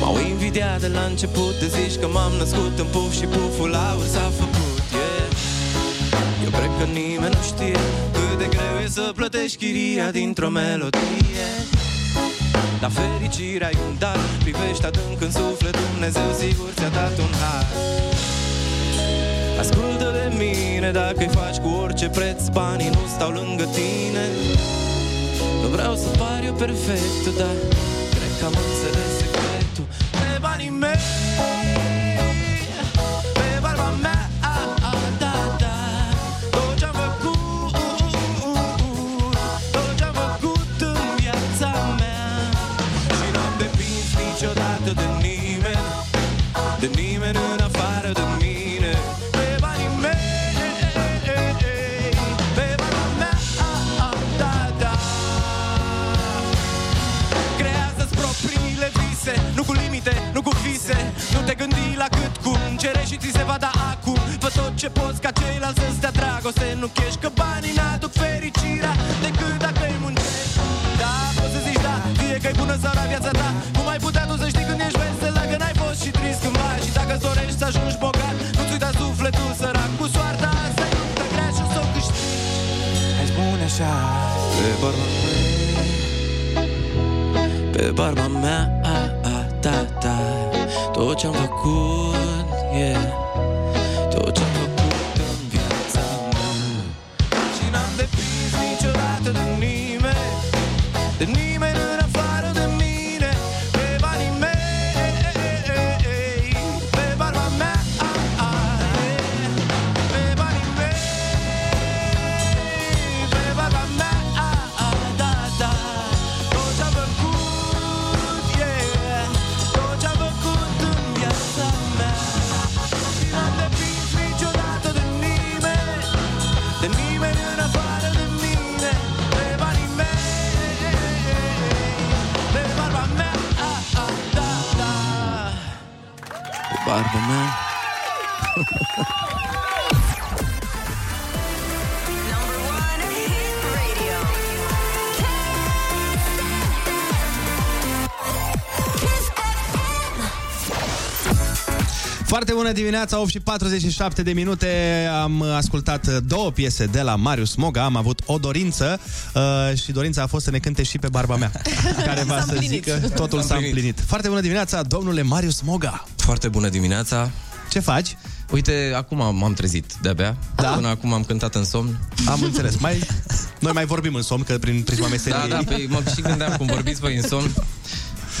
M-au invidiat de la început De zici că m-am născut în puf Și puful aur s-a făcut yeah. Eu cred că nimeni nu știe Cât de greu e să plătești chiria dintr-o melodie. Dar fericirea e un dar Privește adânc în suflet Dumnezeu sigur ți-a dat un har. Ascultă de mine dacă-i faci cu orice preț Banii nu stau lângă tine. Nu vreau să par eu perfect Dar cred că am înțeles secretul Pe banii mei Cere și ți se va da acum. Fă tot ce poți ca ceilalți să-ți dea dragoste. Nu chești că banii n-aduc fericirea Decât dacă îi muncești. Da, poți să zici da Fie că-i bună sau rea viața ta. Cum ai putea tu să știi când ești vesel Dacă n-ai fost și trist cândva Și dacă-ți dorești să ajungi bogat Nu-ți uita sufletul sărac Cu soarta asta. E luptă grea și o să o câștigi. Hai spune așa. Pe barba mea. Pe barba mea a, a, da, da. Tot ce-am făcut bună dimineața, 8 și 47 de minute Am ascultat două piese de la Marius Moga Am avut o dorință uh, Și dorința a fost să ne cânte și pe barba mea Care va S-a să împlinit. zică Totul S-a s-a împlinit. împlinit Foarte bună dimineața, domnule Marius Moga Foarte bună dimineața. Ce faci? Uite, acum m-am trezit de-abia. Da? Până acum am cântat în somn. Am înțeles. Mai, noi mai vorbim în somn, că prin prisma Da, meseriei da, păi mă și gândeam cum vorbiți voi în somn.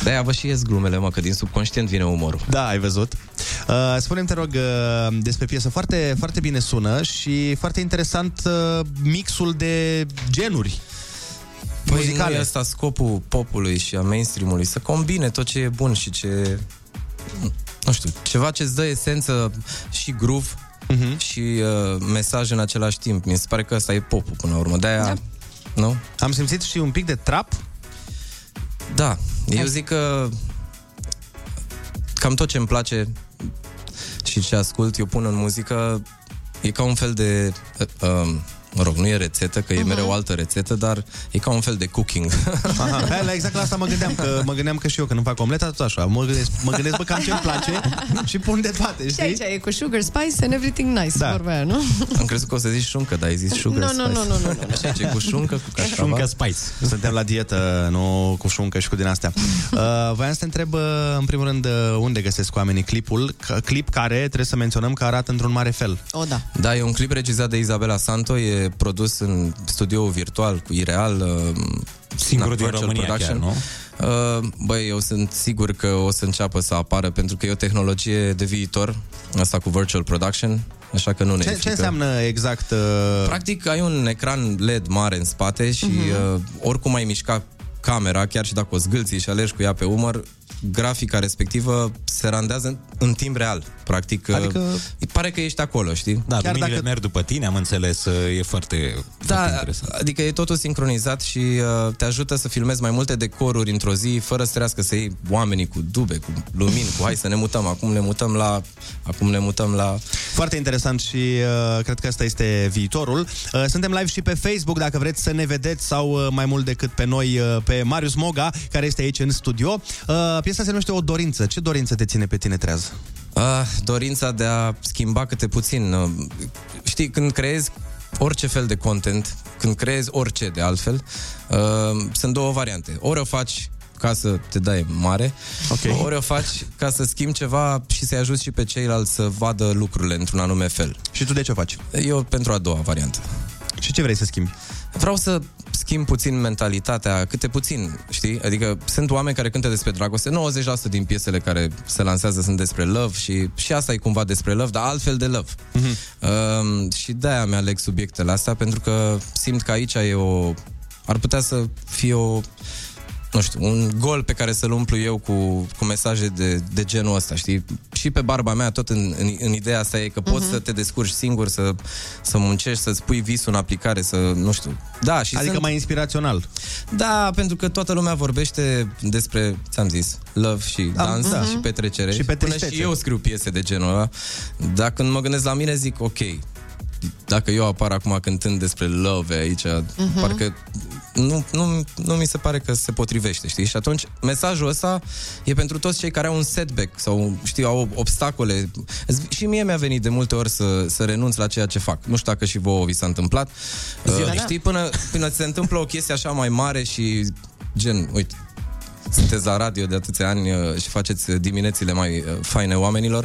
De-aia vă și ies glumele, mă, că din subconștient vine umorul. Da, ai văzut. Uh, spune-mi, te rog, uh, despre piesă. Foarte, foarte bine sună și foarte interesant uh, mixul de genuri Păi muzicale. nu e asta scopul popului și a mainstream-ului, să combine tot ce e bun și ce... Nu știu, ceva ce îți dă esență și groove uh-huh. și uh, mesaj în același timp. Mi se pare că ăsta e popul până la urmă. De-aia, da. nu? Am simțit și un pic de trap? Da, eu zic că cam tot ce îmi place și ce ascult, eu pun în muzică, e ca un fel de... Uh, um, mă rog, nu e rețetă, că e Mhm. mereu altă rețetă, dar e ca un fel de cooking. Aha, hai, la exact la asta mă gândeam, că mă gândeam că și eu când îmi fac omleta, tot așa, mă gândesc, mă gândesc bă, cam ce-mi place și pun de toate, Și știi? aici e cu sugar spice and everything nice, Da. vorba aia, nu? Am crezut că o să zici șuncă, dar ai zis sugar Nu, nu, spice. nu, nu, nu, nu. Așa ce, cu șuncă, cu cașcaval? Șuncă spice. Suntem la dietă, nu cu șuncă și cu din astea. Uh, voiam să te întreb, uh, în primul rând, uh, unde găsesc oamenii clipul, Că- clip care, trebuie să menționăm, că arată într-un mare fel. O, da. Da, e un clip regizat de Isabela Santo, e produs în studioul virtual cu Ireal. uh, Singurul na, din virtual România chiar, nu? Uh, băi, eu sunt sigur că o să înceapă să apară pentru că e o tehnologie de viitor, asta cu virtual production, așa că nu ne e Ce, frică. ce înseamnă exact? Uh... Practic ai un ecran LED mare în spate și Mhm. uh, oricum ai mișca camera, chiar și dacă o zgâlții și alegi cu ea pe umăr, grafica respectivă se randează în, în timp real. Practic, adică... pare că ești acolo, știi? Da, Chiar luminile dacă... merg după tine, am înțeles, e foarte, Da, foarte interesant. adică e totul sincronizat și uh, te ajută să filmezi mai multe decoruri într-o zi, fără să trească să iei oamenii cu dube, cu lumini, cu hai să ne mutăm, acum ne mutăm la... Acum ne mutăm la... Foarte interesant și uh, cred că asta este viitorul. Uh, suntem live și pe Facebook, dacă vreți să ne vedeți sau uh, mai mult decât pe noi, uh, pe Marius Moga, care este aici în studio. Uh, piesa se numește O dorință. Ce dorință te ține pe tine treaz? Uh, dorința de a schimba câte puțin. Uh, știi, când creezi orice fel de content, când creezi orice de altfel, uh, sunt două variante. Ori o faci ca să te dai mare, Ok. ori o faci ca să schimbi ceva și să-i ajuți și pe ceilalți să vadă lucrurile într-un anume fel. Și tu de ce faci? Eu pentru a doua variantă. Și ce vrei să schimbi? Vreau să schimb puțin mentalitatea, câte puțin, știi? Adică sunt oameni care cântă despre dragoste, 90% din piesele care se lansează sunt despre love și, și asta e cumva despre love, dar altfel de love. Mm-hmm. Um, și de-aia mi-aleg subiectele astea, pentru că simt că aici e o... ar putea să fie o nu știu, un gol pe care să-l umplu eu cu, cu mesaje de, de genul ăsta, știi? Și pe barba mea, tot în, în, în ideea asta e că poți Mhm. să te descurci singur, să, să muncești, să-ți pui visul în aplicare, să, nu știu. Da, și Adică sunt... mai inspirațional. Da, pentru că toată lumea vorbește despre, ți-am zis, love și Da, dans da. și petrecere. Și pe Până tristețe. și eu scriu piese de genul ăla. Dar când mă gândesc la mine, zic, ok, dacă eu apar acum cântând despre love aici, Mhm. parcă nu, nu, nu mi se pare că se potrivește, știi? Și atunci mesajul ăsta e pentru toți cei care au un setback sau, știu, au obstacole. Z- Și mie mi-a venit de multe ori să, să renunț la ceea ce fac. Nu știu dacă și vouă vi s-a întâmplat. Zile, Uh, da. știi, până, până ți se întâmplă o chestie așa mai mare și gen, uite, sunteți la radio de atâția ani uh, și faceți uh, diminețile mai uh, faine oamenilor,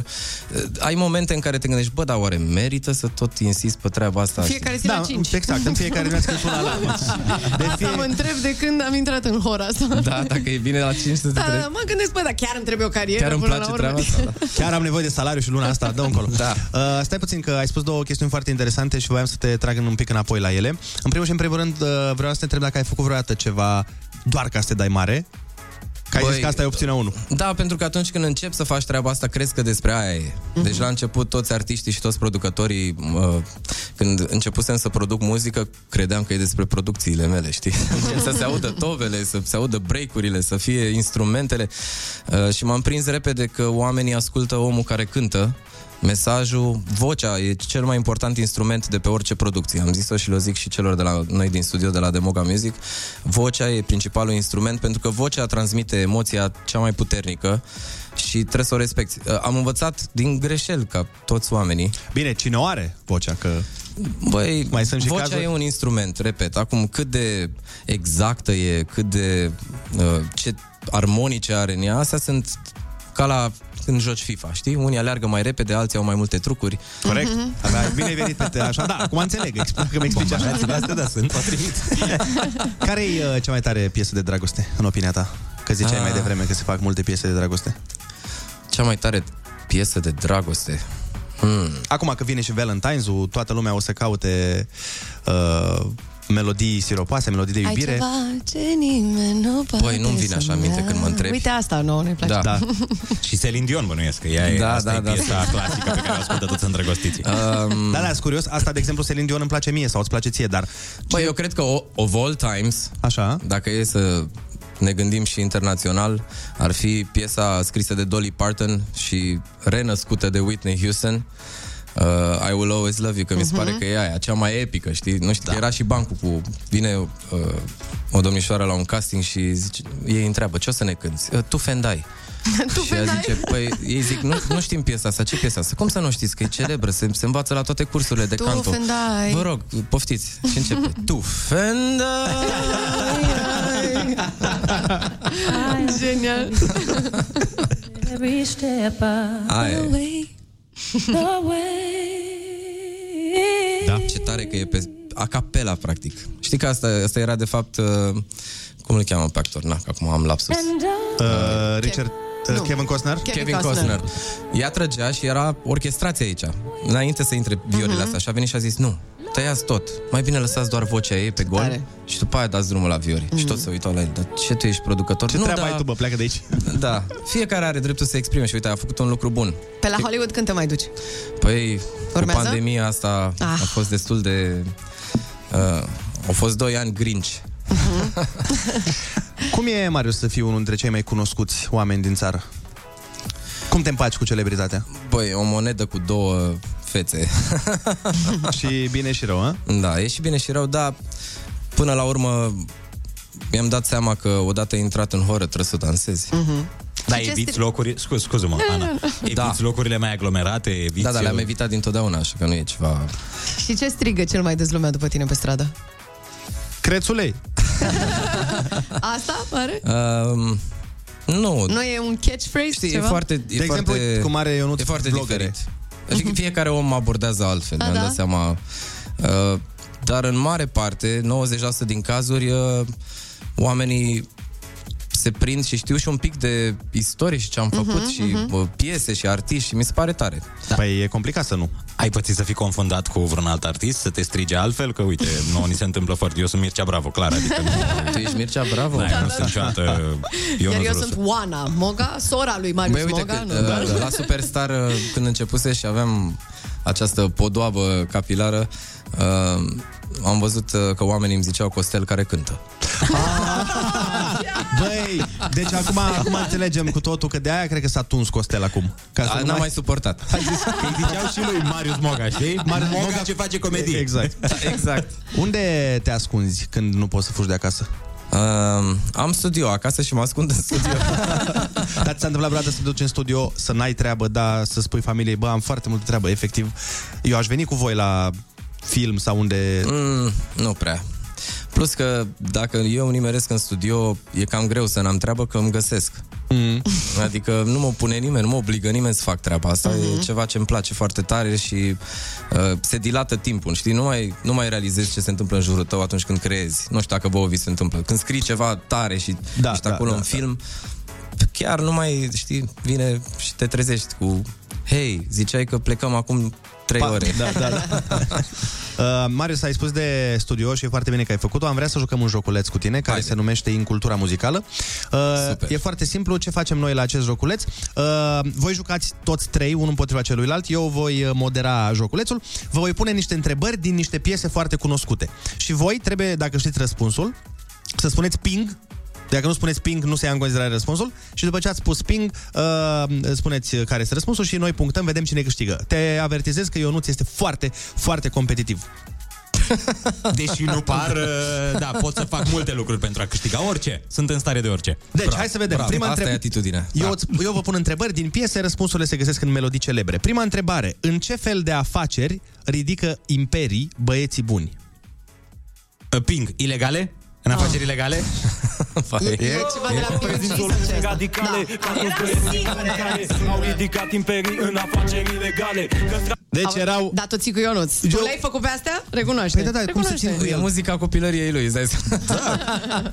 uh, ai momente în care te gândești, bă, dar oare merită să tot insist pe treaba asta? Fiecare zi da, la 5. Exact, în fiecare dimineață când sună alarma. De Asta mă întreb de când am intrat în hora asta. Da, dacă e bine la 5 să te Da, trezi. mă gândesc, bă, dar chiar îmi trebuie o carieră Chiar îmi până place la urmă. treaba asta, da. Chiar am nevoie de salariu și luna asta, dă încolo. Da. Uh, stai puțin că ai spus două chestiuni foarte interesante și voiam să te trag în un pic înapoi la ele. În primul și în primul rând uh, vreau să te întreb dacă ai făcut vreodată ceva doar ca să te dai mare. Că ai zis că asta e opțiunea 1. Da, pentru că atunci când încep să faci treaba asta, crezi că despre aia e. Deci la început toți artiștii și toți producătorii, uh, când începusem să produc muzică, credeam că e despre producțiile mele, știi? să se audă tovele, să se audă break-urile, să fie instrumentele. Uh, și m-am prins repede că oamenii ascultă omul care cântă, Mesajul, vocea e cel mai important instrument de pe orice producție. Am zis-o și le zic și celor de la noi din studio, de la Demoga Music. Vocea e principalul instrument pentru că vocea transmite emoția cea mai puternică și trebuie să o respecti. Uh, Am învățat din greșeli ca toți oamenii. Bine, cine o are vocea? Că Băi, mai sunt și vocea cazuri... e un instrument, repet. Acum, cât de exactă e, cât de... Uh, ce armonice are în ea, astea sunt ca la când joci FIFA, știi? Unii aleargă mai repede, alții au mai multe trucuri. Corect. Avea, bine ai venit pe așa. Da, acum înțeleg. Explic că mi explici așa. Combinațiile astea, da, sunt potrivit. Care e uh, cea mai tare piesă de dragoste, în opinia ta? Că ziceai Ah. mai devreme că se fac multe piese de dragoste. Cea mai tare piesă de dragoste. Hmm. Acum că vine și Valentine's-ul, toată lumea o să caute uh, melodii siropoase, melodii de Ai iubire. ceva ce nimeni nu poate Băi, nu-mi vine să-mi așa în minte ia. când mă întrebi. Uite asta, nouă ne place. Da. Da. și Celine Dion bănuiesc, că ea e, Da, asta da, e da. piesa clasică pe care o ascultă toți îndrăgostiții. Um, Da, da, sunt curios. Asta, de exemplu, Celine Dion îmi place mie sau îți place ție, dar... Băi, eu cred că o- of all times, Așa. dacă e să ne gândim și internațional, ar fi piesa scrisă de Dolly Parton și renăscută de Whitney Houston, uh, I Will Always Love You, că mi se pare că e aia, cea mai epică, știi? Nu știu, da. era și bancul cu... Vine uh, o domnișoară la un casting și zice, ei întreabă, ce o să ne cânti? Uh, tu Fendai. Tu și ea zice, păi, ei zic, nu, nu știm piesa asta, ce piesa asta? Cum să nu știți, că e celebră, se, se învață la toate cursurile de Tu canto. Fendai. Vă rog, poftiți. Și începe. tu Fendai. Genial. Every step of Aia the e. way. The way. Da. Ce tare că e pe a capela, practic. Știi că asta, asta era, de fapt, uh, cum îl cheamă pe actor? Na, că acum am lapsus. Uh, Richard... Uh, Kevin Costner? Kevin Costner. Ea trăgea și era orchestrație aici. Înainte să intre violele Mhm. astea și a venit și a zis, nu, tăiați tot. Mai bine lăsați doar vocea ei pe gol Tare. și după aia dați drumul la viori. Și tot se uitau la el, dar ce tu ești producător? Ce nu, treabă da, ai tu, bă? Pleacă de aici. Da, fiecare are dreptul să exprime și uite, a făcut un lucru bun. Pe la Hollywood când te mai duci? Păi, Urmează? cu pandemia asta Ah. a fost destul de... Uh, au fost doi ani grinci. Cum e, Marius, să fii unul dintre cei mai cunoscuți oameni din țară? Cum te împaci cu celebritatea? Băi, o monedă cu două fețe. și bine și rău, a? Da, e și bine și rău, dar până la urmă mi-am dat seama că odată intrat în horă trebuie să dansezi. Mm-hmm. Da, Și ce eviți stri- locuri, scuz, scuză-mă, Ana, eviți Da. locurile mai aglomerate, eviți... Da, dar le-am evitat dintotdeauna, așa că nu e ceva... Și ce strigă cel mai des lumea după tine pe stradă? Crețulei. Asta, pare? Um, nu, Nu e un catchphrase? Știi, ceva? e foarte, e De exemplu, foarte, uite cum are Ionuț e foarte blogării. diferit. Adică fiecare om mă abordează altfel, A, mi-am da? dat seama. Uh, dar în mare parte, 90% din cazuri, uh, oamenii se prind și știu și un pic de istorie și ce am făcut Mhm, și mhm. uh, piese și artiști și mi se pare tare. Da. Păi e complicat să nu. Ai pățit să fii confundat cu vreun alt artist, să te strige altfel? Că uite, nouă ni se întâmplă foarte... Eu sunt Mircea Bravo, clar, adică nu... Tu ești Mircea Bravo? Da, eu nu sunt niciodată Iar Ionuț eu Rusu. sunt Oana Moga, sora lui Marius Băi, uite Moga. că nu? uh, la Superstar, uh, când începuse și aveam această podoabă capilară, uh, am văzut uh, că oamenii îmi ziceau Costel care cântă. Băi, deci acum, acum înțelegem cu totul că de aia cred că s-a tuns Costel acum. Ca să A, nu n-am mai suportat. Ai zis că îi ziceau și lui Marius Moga, știi? Marius Moga ce face comedie. Exact. exact. Unde te ascunzi când nu poți să fugi de acasă? Uh, am studio acasă și mă ascund în studio. Dar ți s-a întâmplat vreodată să te duci în studio, să n-ai treabă, dar să spui familiei, bă, am foarte multă treabă, efectiv. Eu aș veni cu voi la film sau unde... Mm, nu prea. Plus că dacă eu nimeresc în studio, e cam greu să n-am treabă că îmi găsesc. Mm. Adică nu mă pune nimeni, nu mă obligă nimeni să fac treaba asta. Mhm. E ceva ce îmi place foarte tare și uh, se dilată timpul, știi? Nu mai, nu mai realizezi ce se întâmplă în jurul tău atunci când creezi. Nu știu dacă vouă vi se întâmplă. Când scrii ceva tare și Da, ești da, acolo da, în da. film, chiar nu mai, știi, vine și te trezești cu Hei, ziceai că plecăm acum trei Pa- ore. Da, da, da. Uh, Marius, ai spus de studio și e foarte bine că ai făcut-o. Am vrea să jucăm un joculeț cu tine care se numește Incultura Muzicală. Uh, e foarte simplu. Ce facem noi la acest joculeț? Uh, voi jucați toți trei, unul împotriva celuilalt. Eu voi uh, modera joculețul. Vă voi pune niște întrebări din niște piese foarte cunoscute. Și voi trebuie, dacă știți răspunsul, să spuneți ping dacă nu spuneți ping, nu se ia în considerare răspunsul și după ce ați spus ping, uh, spuneți care este răspunsul și noi punctăm, vedem cine câștigă. Te avertizez că Ionuț este foarte, foarte competitiv. Deși nu par, uh, da, pot să fac multe lucruri pentru a câștiga orice. Sunt în stare de orice. Deci, hai să vedem. Bravo, Prima asta întreb- e atitudinea. Eu, îți- eu vă pun întrebări din piese, răspunsurile se găsesc în melodii celebre. Prima întrebare. În ce fel de afaceri ridică imperii băieții buni? Uh, Ping, ilegale? În afaceri ilegale? E ceva de la PUBG sau ce asta? radicale Da. Ca toți băieții care au ridicat imperii în afaceri ilegale Deci erau... Da, toți cu Ionuț. Tu le-ai făcut pe astea? Recunoaște. Păi da, da, cum să țin cu E el? muzica copilăriei lui, îți dai seama.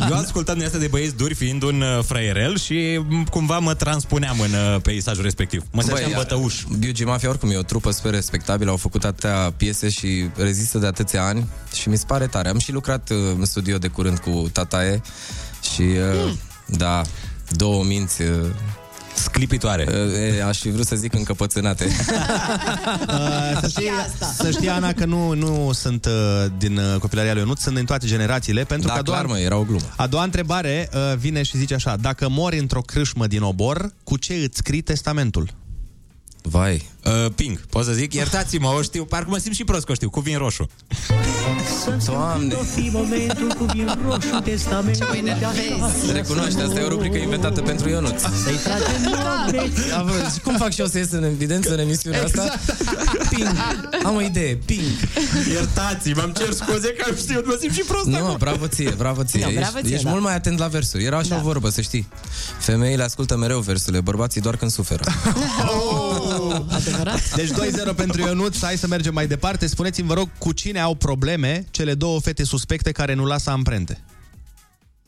Eu ascultam din asta de băieți duri fiind un uh, fraierel și m, cumva mă transpuneam în uh, peisajul respectiv. Mă simțeam bătăuș. BUG Mafia oricum e o trupă super respectabilă, au făcut atâtea piese și rezistă de atâția ani și mi se pare tare. Am și lucrat uh, în studio de curând cu Tatae și uh, da, două minți uh, Sclipitoare. Uh, aș fi vrut să zic încăpățânate. Uh, să, știi, să știi, Ana, că nu, nu sunt uh, din uh, copilăria lui Ionuț, sunt din toate generațiile. Pentru Da, că a doua, clar, mă, era o glumă. A doua întrebare uh, vine și zice așa. Dacă mori într-o crâșmă din obor, cu ce îți scrii testamentul? Vai. Uh, ping, pot să zic? Iertați-mă, o știu, parcă mă simt și prost că o știu, cu vin roșu. Doamne. fi momentul cu vin roșu testament Ce mă enervezi. Recunoaște, asta e o rubrică inventată pentru Ionuț. Să-i tragem nopte A, bă, și cum fac și eu să ies în evidență în emisiunea asta? Ping. Am o idee. Ping. Iertați-mă, îmi cer scuze că am știut, mă simt și prost Nu, acum. mă, bravo ție, bravo ție. Da, ești bravo ție, ești da. mult mai atent la versuri. Era așa Da. o vorbă, să știi. Femeile ascultă mereu versurile, bărbații doar când suferă. Oh, adevărat? Deci 2-0 pentru Ionuț, hai să mergem mai departe. Spuneți-mi, vă rog, cu cine au probleme cele două fete suspecte care nu lasă amprente?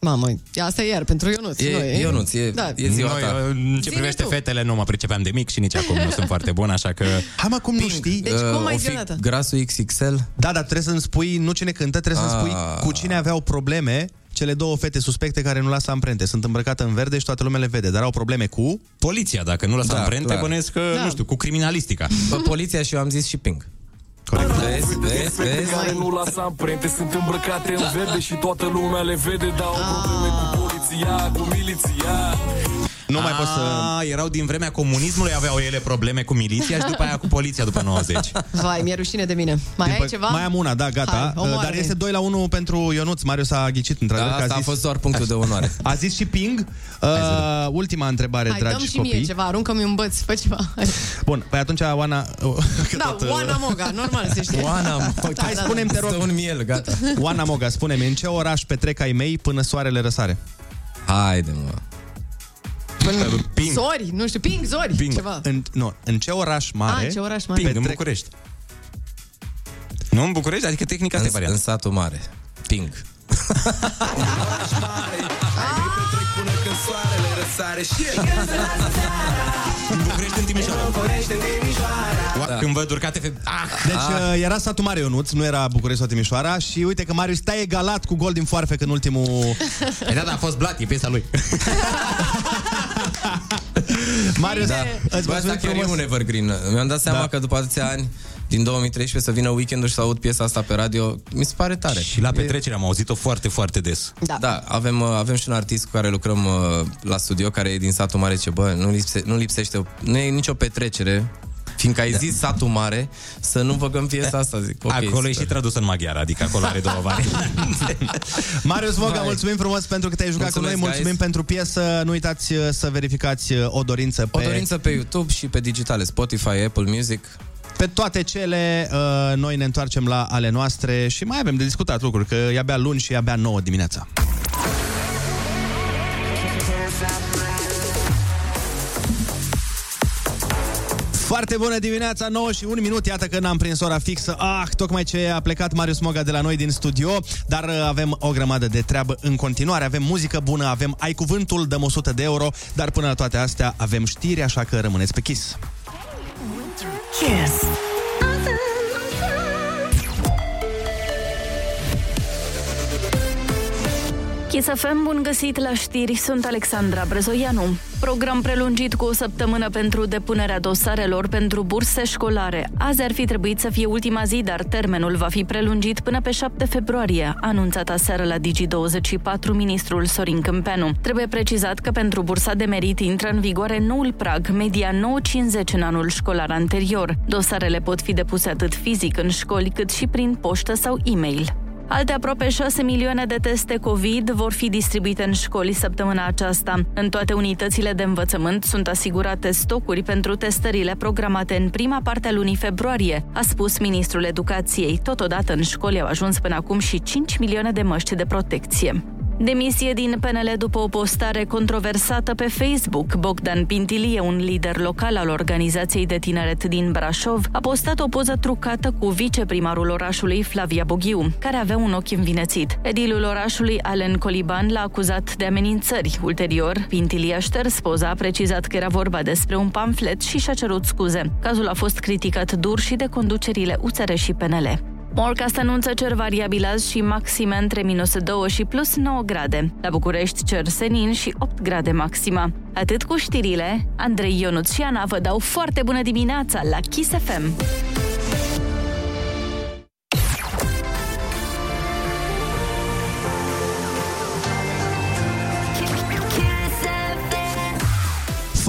Mamă, asta e iar pentru Ionuț. E- nu, Ionuț, e- da. e ziua Noi, ta. uh, în ce Zi-ne privește tu. fetele, nu mă pricepeam de mic și nici acum nu sunt foarte bun, așa că... Hai mă, cum nu știi? Deci cum ai o zi fi odată? grasul XXL? Da, dar trebuie să-mi spui, nu cine cântă, trebuie să-mi spui Ah. cu cine aveau probleme cele două fete suspecte care nu lasă amprente. Sunt îmbrăcate în verde și toată lumea le vede, dar au probleme cu... Poliția, dacă nu lăsa Da, amprente, clar. bănesc că, Da. nu știu, cu criminalistica. Bă, poliția și eu am zis și ping. Corect. Vezi, vezi, vezi? Care nu lasă amprente Sunt îmbrăcate în verde și toată lumea le vede Dar au probleme cu poliția, cu miliția Nu mai pot să... A, erau din vremea comunismului, aveau ele probleme cu miliția și după aia cu poliția după 90. Vai, mi-e rușine de mine. Mai Din ai păc- ceva? Mai am una, da, gata. Hai, Uh, omoară-ne. dar este 2 la 1 pentru Ionuț. Marius a ghicit într-adevăr Da, că asta a a zis... fost doar punctul de onoare. A zis și ping. Uh, ultima întrebare, Hai, dragi dăm și copii. mie ceva, aruncă-mi un băț, fă ceva. Hai. Bun, păi atunci Oana... că Da, tot, uh, Oana Moga, normal, se știe. Oana, mă, Hai, da, spune-mi, te Stă rog, un miel, gata. Oana Moga, spune-mi, în ce oraș petrec ai mei până soarele răsare? Haide, mă. Ping. Zori, nu știu, ping, zori, Ping. ceva. În, nu, în ce oraș mare? Ah, în ce oraș mare? Ping, în Petrec- București. Nu în București? Adică tehnica asta e În, în varianta. satul mare. Ping. În București, în Timișoara. Da. Când văd urcate fe... Ah! Deci uh, era satul mare Ionuț, nu era București sau Timișoara și uite că Marius stai egalat cu gol din foarfec în ultimul... E, da, da, a fost Blat, e piesa lui. Marius, Da. îți Bă, asta mulțumim chiar e frumos. un evergreen. Mi-am dat seama Da. că după atâția ani, din 2013, să vină weekendul și să aud piesa asta pe radio, mi se pare tare. Și la petrecere am auzit-o foarte, foarte des. Da. Da, avem, uh, avem și un artist cu care lucrăm uh, la studio, care e din satul mare, ce bă, nu, lipse, nu lipsește, nu e nicio petrecere, fiindcă ai zis satul mare, să nu băgăm piesa asta, zic. ok, acolo e și super. tradus în maghiară, adică acolo are două variante. Marius Moga, Vai. mulțumim frumos pentru că te-ai jucat Mulțumesc, cu noi, mulțumim guys. pentru piesă. Nu uitați uh, să verificați uh, o dorință pe, O dorință pe YouTube și pe digitale, Spotify, Apple Music. Pe toate cele. Uh, noi ne întoarcem la ale noastre și mai avem de discutat lucruri, că e abia luni și e abia 9 dimineața. Foarte bună dimineața, 9 și 1 minut, iată că n-am prins ora fixă. Ah, tocmai ce a plecat Marius Moga de la noi din studio, dar uh, avem o grămadă de treabă în continuare. Avem muzică bună, avem Ai Cuvântul, dăm 100 de euro, dar până la toate astea avem știri, așa că rămâneți pe Kiss. Kiss. Chisafem, bun găsit la știri, sunt Alexandra Brezoianu. Program prelungit cu o săptămână pentru depunerea dosarelor pentru burse școlare. Azi ar fi trebuit să fie ultima zi, dar termenul va fi prelungit până pe 7 februarie, a anunțat aseară la Digi24 ministrul Sorin Câmpeanu. Trebuie precizat că pentru bursa de merit intră în vigoare noul prag, media 9,50 în anul școlar anterior. Dosarele pot fi depuse atât fizic în școli, cât și prin poștă sau e-mail. Alte aproape 6 milioane de teste COVID vor fi distribuite în școli săptămâna aceasta. În toate unitățile de învățământ sunt asigurate stocuri pentru testările programate în prima parte a lunii februarie, a spus ministrul educației. Totodată în școli au ajuns până acum și 5 milioane de măști de protecție. Demisie din PNL după o postare controversată pe Facebook. Bogdan Pintilie, un lider local al organizației de tineret din Brașov, a postat o poză trucată cu viceprimarul orașului Flavia Boghiu, care avea un ochi învinețit. Edilul orașului Alen Coliban l-a acuzat de amenințări. Ulterior, Pintilie a șters poza, a precizat că era vorba despre un pamflet și și-a cerut scuze. Cazul a fost criticat dur și de conducerile USR și PNL. Morcast anunță cer variabil azi și maxime între minus 2 și plus 9 grade. La București cer senin și 8 grade maxima. Atât cu știrile, Andrei Ionuț și Ana vă dau foarte bună dimineața la Kiss FM.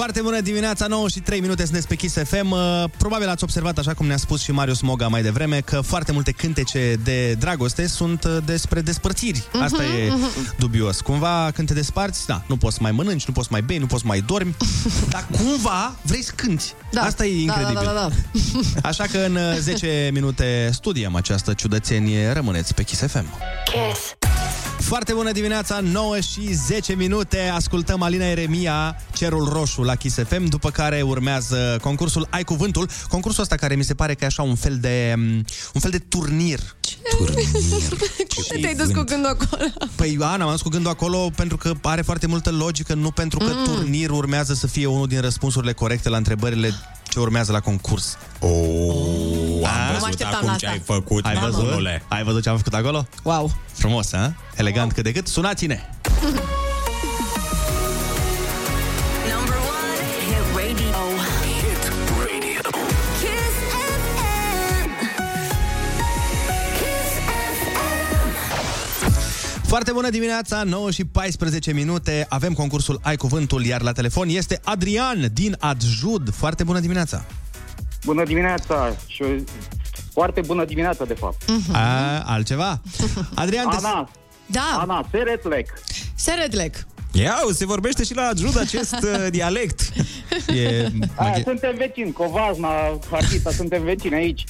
Foarte bună dimineața, 9 și 3 minute sunteți pe Kiss FM. Uh, Probabil ați observat, așa cum ne-a spus și Marius Moga mai devreme, că foarte multe cântece de dragoste sunt uh, despre despărțiri. Asta Mhm, e mhm. dubios. Cumva, când te desparți, da, nu poți să mai mănânci, nu poți să mai bei, nu poți să mai dormi, dar cumva vrei să cânti. Da. Asta e Da, da, incredibil. da, da, da. Așa că în uh, 10 minute studiem această ciudățenie. Rămâneți pe Kiss FM. Kiss. Foarte bună dimineața, 9 și 10 minute. Ascultăm Alina Eremia, Cerul Roșu la Kiss FM, după care urmează concursul Ai Cuvântul. Concursul ăsta care mi se pare că e așa un fel de mm, un fel de turnir. Cum te-ai dus cu gândul acolo? Păi, Ana, m-am dus cu gândul acolo pentru că are foarte multă logică, nu pentru că Mm. turnir urmează să fie unul din răspunsurile corecte la întrebările ce urmează la concurs. Oh, Nu am mă văzut așteptam acum la ce asta. ai făcut, Ai văzut? nebunule. Ai văzut ce am făcut acolo? Wow. Frumos, ha? Elegant cât de cât. Sunați-ne! Foarte bună dimineața, 9 și 14 minute. Avem concursul Ai Cuvântul, iar la telefon este Adrian din Adjud. Foarte bună dimineața! Bună dimineața și o foarte bună dimineața, de fapt. A, altceva? Adrian, te... Ana, Da. Ana, Seretlec. Seredlec. Ia, se vorbește și la Adjud acest uh, dialect. E... Aia, suntem vecini, Covazna, Harghita, suntem vecini aici.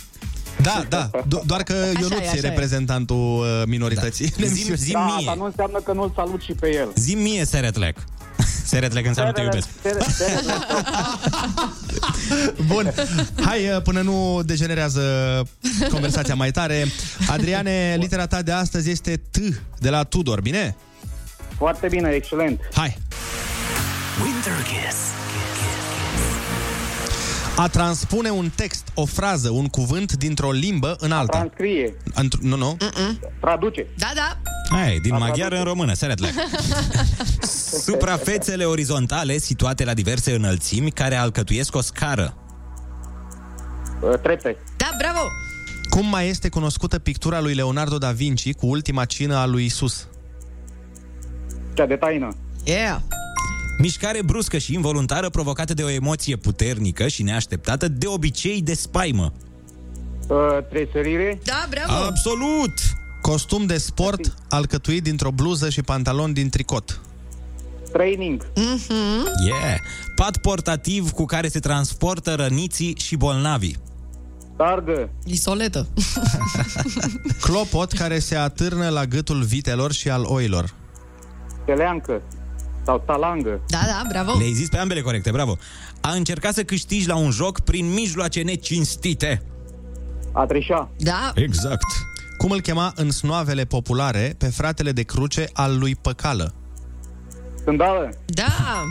Da, da, do- doar că Așa Ionuț e, e, așa e. reprezentantul uh, minorității. Da. Zim- zim da, mie. asta nu înseamnă că nu-l salut și pe el. Zi mie, Seretlec. Seretlec înseamnă te iubesc. Sere- Seretlec. Bun, hai uh, până nu degenerează conversația mai tare. Adriane, litera ta de astăzi este T de la Tudor, bine? Foarte bine, excelent. Hai! Winter Kiss. A transpune un text, o frază, un cuvânt dintr-o limbă în alta. Transcrie. Într- nu, nu. Traduce. Da, da. Hai, din maghiară în română, Seretlec. Suprafețele orizontale situate la diverse înălțimi care alcătuiesc o scară. Trepte. Da, bravo. Cum mai este cunoscută pictura lui Leonardo da Vinci cu ultima cină a lui Isus? Cea de taină. Yeah. Mișcare bruscă și involuntară provocată de o emoție puternică și neașteptată, de obicei de spaimă. Uh, tresărire. Da, bravo. Absolut! Costum de sport alcătuit dintr-o bluză și pantalon din tricot. Training. Mm-hmm. Yeah! Pat portativ cu care se transportă răniții și bolnavii. Targă. Isoletă. Clopot care se atârnă la gâtul vitelor și al oilor. Teleancă. Sau talangă. Da, da, bravo. Le-ai zis pe ambele corecte, bravo. A încercat să câștigi la un joc prin mijloace necinstite. A trișa. Da. Exact. Cum îl chema în snoavele populare pe fratele de cruce al lui Păcală? Scândală. Da.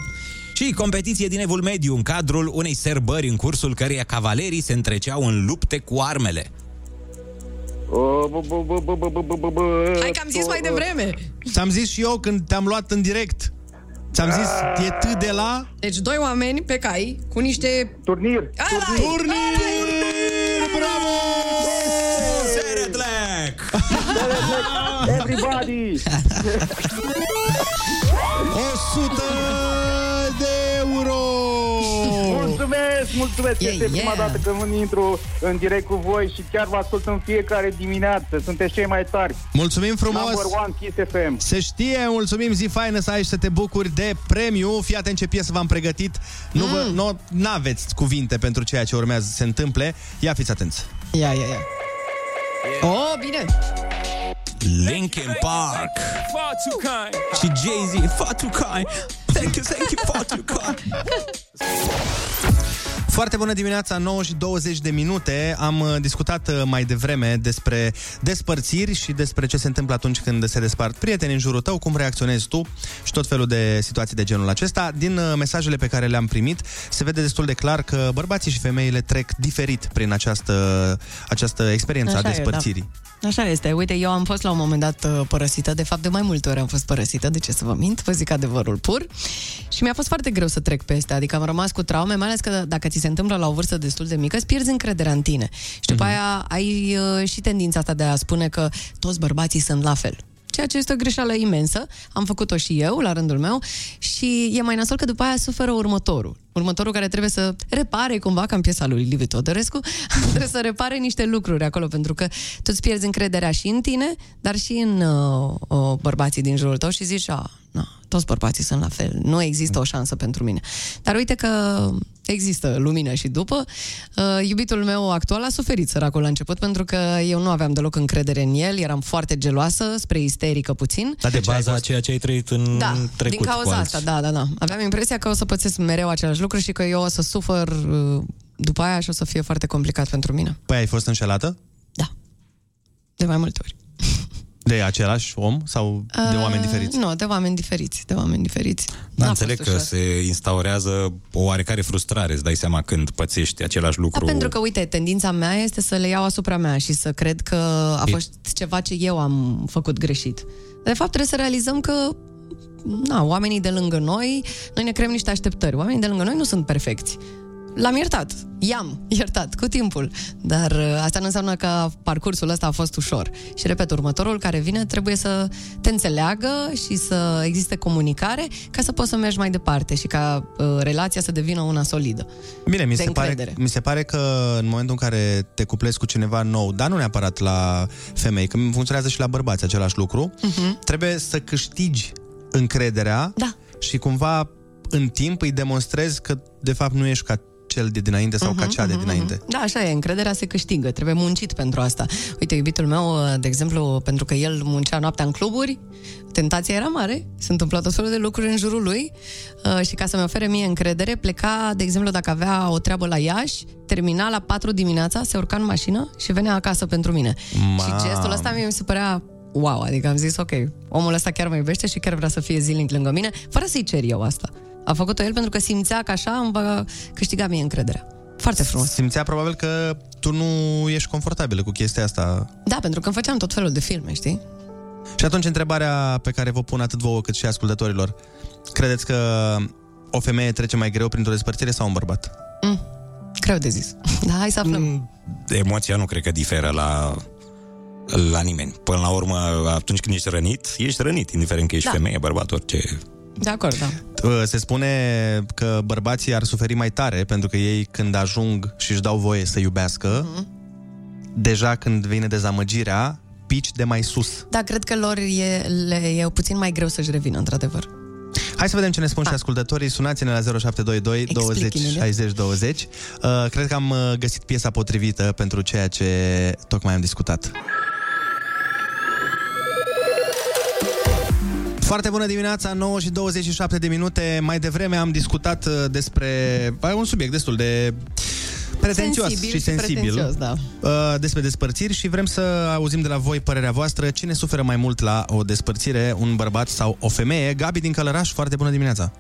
Și competiție din evul mediu în cadrul unei serbări în cursul căreia cavalerii se întreceau în lupte cu armele. Hai că am zis mai devreme. Ți-am zis și eu când te-am luat în direct. Ți-am zis, e T de la... Deci doi oameni pe cai cu niște... Turnir. Turnir! Turnir! Bravo! Seredlec! Everybody! 100 Mulțumesc, mulțumesc! Yeah, este prima yeah. dată când intru în direct cu voi și chiar vă ascult în fiecare dimineață. Sunteți cei mai tari. Mulțumim frumos! Number one Kiss FM. Se știe, mulțumim, zi faină să ai și să te bucuri de premiu. Fii atent ce piesă v-am pregătit. Nu vă, Mm. nu aveți cuvinte pentru ceea ce urmează să se întâmple. Ia fiți atenți. Ia, ia, ia. Oh, bine! Linkin Park și Jay-Z, far too kind. Thank you, thank you, far too kind. Foarte bună dimineața, 9 și 20 de minute. Am uh, discutat uh, mai devreme despre despărțiri și despre ce se întâmplă atunci când se despart prieteni în jurul tău, cum reacționezi tu și tot felul de situații de genul acesta. Din uh, mesajele pe care le-am primit, se vede destul de clar că bărbații și femeile trec diferit prin această, această experiență a Așa e, despărțirii. Așa este. Uite, eu am fost la un moment dat uh, părăsită. De fapt, de mai multe ori am fost părăsită. De ce să vă mint? Vă zic adevărul pur. Și mi-a fost foarte greu să trec peste. Adică am rămas cu traume, mai ales că dacă ți se întâmplă la o vârstă destul de mică, îți pierzi încrederea în tine. Și după aia ai uh, și tendința asta de a spune că toți bărbații sunt la fel. Ceea ce este o greșeală imensă. Am făcut-o și eu, la rândul meu, și e mai nasol că după aia suferă următorul. Următorul care trebuie să repare cumva, ca în piesa lui Liviu Todorescu, trebuie să repare niște lucruri acolo, pentru că tu îți pierzi încrederea și în tine, dar și în uh, uh, bărbații din jurul tău și zici, a, na, toți bărbații sunt la fel, nu există o șansă pentru mine. Dar uite că există lumină și după. Uh, iubitul meu actual a suferit săracul la început, pentru că eu nu aveam deloc încredere în el, eram foarte geloasă, spre isterică puțin. Dar de baza a ceea ce ai trăit în Da, trecut din cauza cu alții. asta, da, da, da. Aveam impresia că o să pățesc mereu același lucru și că eu o să sufăr uh, după aia și o să fie foarte complicat pentru mine. Păi ai fost înșelată? De mai multe ori. De același om sau de Uh, oameni diferiți? Nu, de oameni diferiți, de oameni diferiți. Da, N-a înțeleg fost că ușor. se instaurează o oarecare frustrare, îți dai seama când pățești același lucru. Da, pentru că, uite, tendința mea este să le iau asupra mea și să cred că a E- fost ceva ce eu am făcut greșit. De fapt, trebuie să realizăm că na, oamenii de lângă noi, noi ne creăm niște așteptări. Oamenii de lângă noi nu sunt perfecți. L-am iertat. I-am iertat cu timpul. Dar uh, asta nu înseamnă că parcursul ăsta a fost ușor. Și repet, următorul care vine trebuie să te înțeleagă și să existe comunicare ca să poți să mergi mai departe și ca uh, relația să devină una solidă. Bine, mi de se, pare, încredere. mi se pare că în momentul în care te cuplezi cu cineva nou, dar nu neapărat la femei, că funcționează și la bărbați același lucru, Mhm. trebuie să câștigi încrederea da. și cumva în timp îi demonstrezi că de fapt nu ești ca cel de dinainte sau ca cea de dinainte. Da, așa e, încrederea se câștigă, trebuie muncit pentru asta. Uite, iubitul meu, de exemplu, pentru că el muncea noaptea în cluburi, tentația era mare, se întâmpla tot felul de lucruri în jurul lui uh, și ca să-mi ofere mie încredere, pleca, de exemplu, dacă avea o treabă la Iași, termina la 4 dimineața, se urca în mașină și venea acasă pentru mine. Ma. Și gestul ăsta mie mi se părea wow, adică am zis, ok, omul ăsta chiar mă iubește și chiar vrea să fie zilnic lângă mine, fără să-i cer eu asta. A făcut-o el pentru că simțea că așa îmi va câștiga mie încrederea. Foarte frumos. Simțea probabil că tu nu ești confortabilă cu chestia asta. Da, pentru că îmi făceam tot felul de filme, știi? Și atunci întrebarea pe care vă pun atât vouă cât și ascultătorilor. Credeți că o femeie trece mai greu printr-o despărțire sau un bărbat? Greu de zis. Da, hai să aflăm. Mm. Emoția nu cred că diferă la la nimeni. Până la urmă, atunci când ești rănit, ești rănit, indiferent că ești Da. femeie, bărbat, orice. De acord, da. Uh, Se spune că bărbații ar suferi mai tare pentru că ei când ajung și își dau voie să iubească, Mhm. deja când vine dezamăgirea, pici de mai sus. Da, cred că lor e, le, e puțin mai greu să-și revină, într-adevăr. Hai să vedem ce ne spun și ascultătorii. Sunați-ne la 0722 20 Explică-ne. 60 20. Uh, cred că am uh, găsit piesa potrivită pentru ceea ce tocmai am discutat. Foarte bună dimineața, 9 și 27 de minute. Mai devreme am discutat uh, despre uh, un subiect destul de pretențios Sensibil și și sensibil pretențios, da. uh, despre despărțiri și vrem să auzim de la voi părerea voastră. Cine suferă mai mult la o despărțire, un bărbat sau o femeie? Gabi din Călăraș, foarte bună dimineața!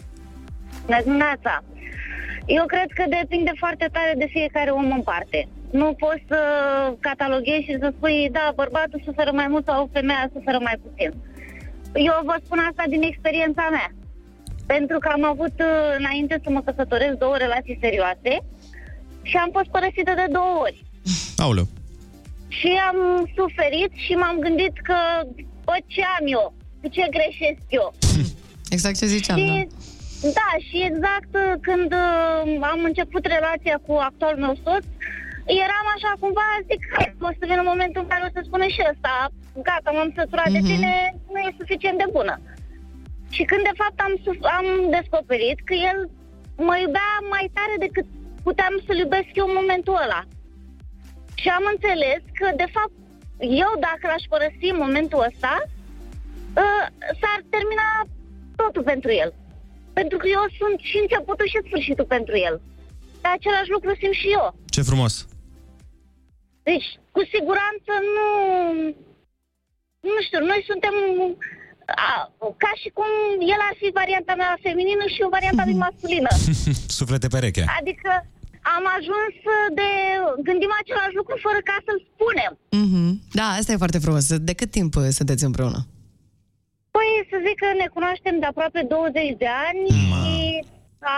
Bună dimineața! Eu cred că depinde foarte tare de fiecare om în parte. Nu poți să cataloghezi și să spui, da, bărbatul suferă mai mult sau femeia suferă mai puțin. Eu vă spun asta din experiența mea. Pentru că am avut, uh, înainte să mă căsătoresc, două relații serioase și am fost părăsită de două ori. Aoleu. Și am suferit și m-am gândit că, bă, ce am eu? Cu ce greșesc eu? Exact ce ziceam, și, da. da, și exact uh, când uh, am început relația cu actualul meu soț, eram așa cumva, zic, "Hai, o să vină momentul în care o să spună și ăsta, gata, m-am săturat de Mhm. tine, nu e suficient de bună. Și când de fapt am, suf- am descoperit că el mă iubea mai tare decât puteam să-l iubesc eu în momentul ăla. Și am înțeles că, de fapt, eu dacă l-aș părăsi în momentul ăsta, uh, s-ar termina totul pentru el. Pentru că eu sunt și începutul și sfârșitul pentru el. Dar același lucru simt și eu. Ce frumos. Deci, cu siguranță nu... Nu știu, noi suntem a, ca și cum el ar fi varianta mea feminină și eu varianta lui masculină. Suflete pereche. Adică am ajuns de... Gândim același lucru fără ca să-l spunem. Mhm. Da, asta e foarte frumos. De cât timp uh, sunteți împreună? Păi să zic că ne cunoaștem de aproape 20 de ani și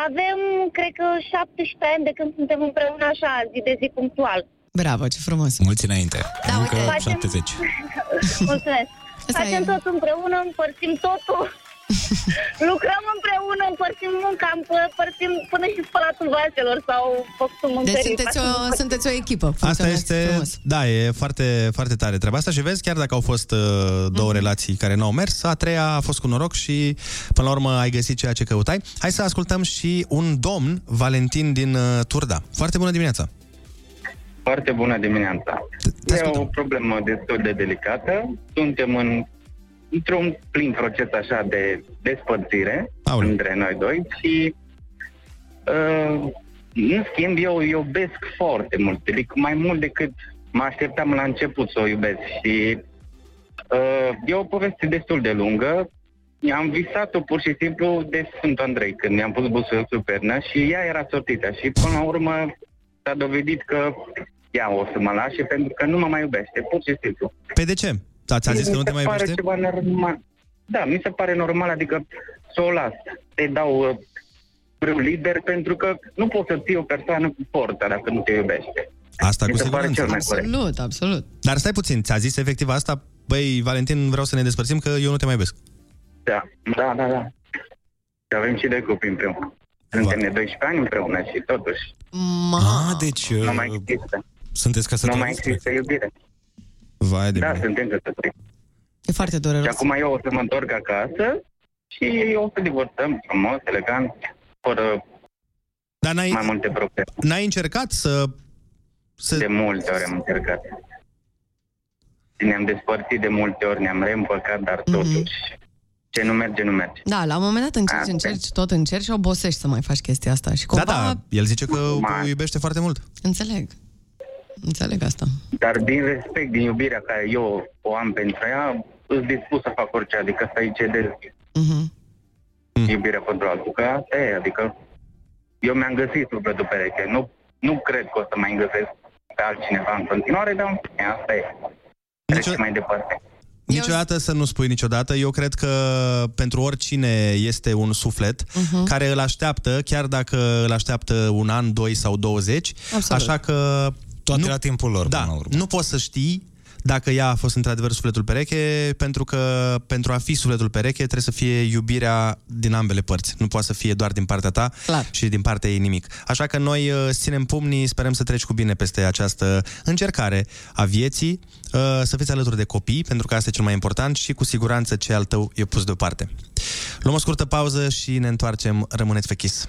avem, cred că, 17 ani de când suntem împreună așa, zi de zi punctual. Bravo, ce frumos. Mulți înainte. Da, Încă Facem- 70. Mulțumesc. Facem tot împreună, împărțim totul. Lucrăm împreună, împărțim munca, împărțim până și spălatul vaselor sau făcutul mâncării. Deci sunteți o, sunteți o echipă. Asta Funcționați este, frumos. da, e foarte, foarte tare treaba asta și vezi, chiar dacă au fost uh, două Mhm. relații care nu au mers, a treia a fost cu noroc și până la urmă ai găsit ceea ce căutai. Hai să ascultăm și un domn, Valentin din uh, Turda. Foarte bună dimineața! Foarte bună dimineața. E o problemă destul de delicată. Suntem în, într-un plin proces așa de despărțire Aole. între noi doi și uh, în schimb eu iubesc foarte mult, adică mai mult decât mă așteptam la început să o iubesc și uh, e o poveste destul de lungă. Am visat-o pur și simplu de Sfântul Andrei când mi-am pus busul sub pernă și ea era sortită și până la urmă s-a dovedit că ea o să mă lase pentru că nu mă mai iubește, pur și simplu. Pe de ce? Da, ți-a zis că Mi nu te se mai pare iubește? ceva normal. Da, mi se pare normal, adică să o las. Te dau uh, frâu liber pentru că nu poți să ții o persoană cu forța dacă nu te iubește. Asta Mi cu se pare siguranță. cel mai corect. Absolut, absolut. Dar stai puțin, ți-a zis efectiv asta? Băi, Valentin, vreau să ne despărțim că eu nu te mai iubesc. Da, da, da, da. Și avem și de copii împreună. Suntem de 12 ani împreună și totuși Ah, deci uh, nu mai există. sunteți Nu mai căsătoriți? există iubire. Vai de Da, mine. suntem căsătoriți. E foarte Și dureros. acum eu o să mă întorc acasă și o să divorțăm frumos, elegant, fără Dar n-ai, mai multe probleme. n-ai încercat să... să... De multe ori am încercat. Și ne-am despărțit de multe ori, ne-am reîmpăcat, dar Mhm. totuși ce nu merge, nu merge. Da, la un moment dat încerci, Ah, încerci, tot încerci și obosești să mai faci chestia asta. Și cumva, Da, da, el zice că Ma- o iubește foarte mult. înțeleg. Înțeleg asta. Dar din respect, din iubirea care eu o am pentru ea, sunt dispus să fac orice, adică să-i cedez Mhm. iubirea pentru altul. Că asta e, adică eu mi-am găsit sufletul pereche. Nu, nu cred că o să mai găsesc pe altcineva în continuare, dar asta e. Trece mai departe. Niciodată să nu spui niciodată. Eu cred că pentru oricine este un suflet Mhm. care îl așteaptă, chiar dacă îl așteaptă un an, doi sau 20. Absolut. Așa că... Toate nu, la timpul lor, Da, până la urmă. nu poți să știi dacă ea a fost într-adevăr sufletul pereche, pentru că pentru a fi sufletul pereche trebuie să fie iubirea din ambele părți. Nu poate să fie doar din partea ta Clar. și din partea ei nimic. Așa că noi uh, îți ținem pumnii, sperăm să treci cu bine peste această încercare a vieții, uh, să fiți alături de copii, pentru că asta e cel mai important și cu siguranță ce al tău e pus deoparte. Luăm o scurtă pauză și ne întoarcem. Rămâneți pe Kiss.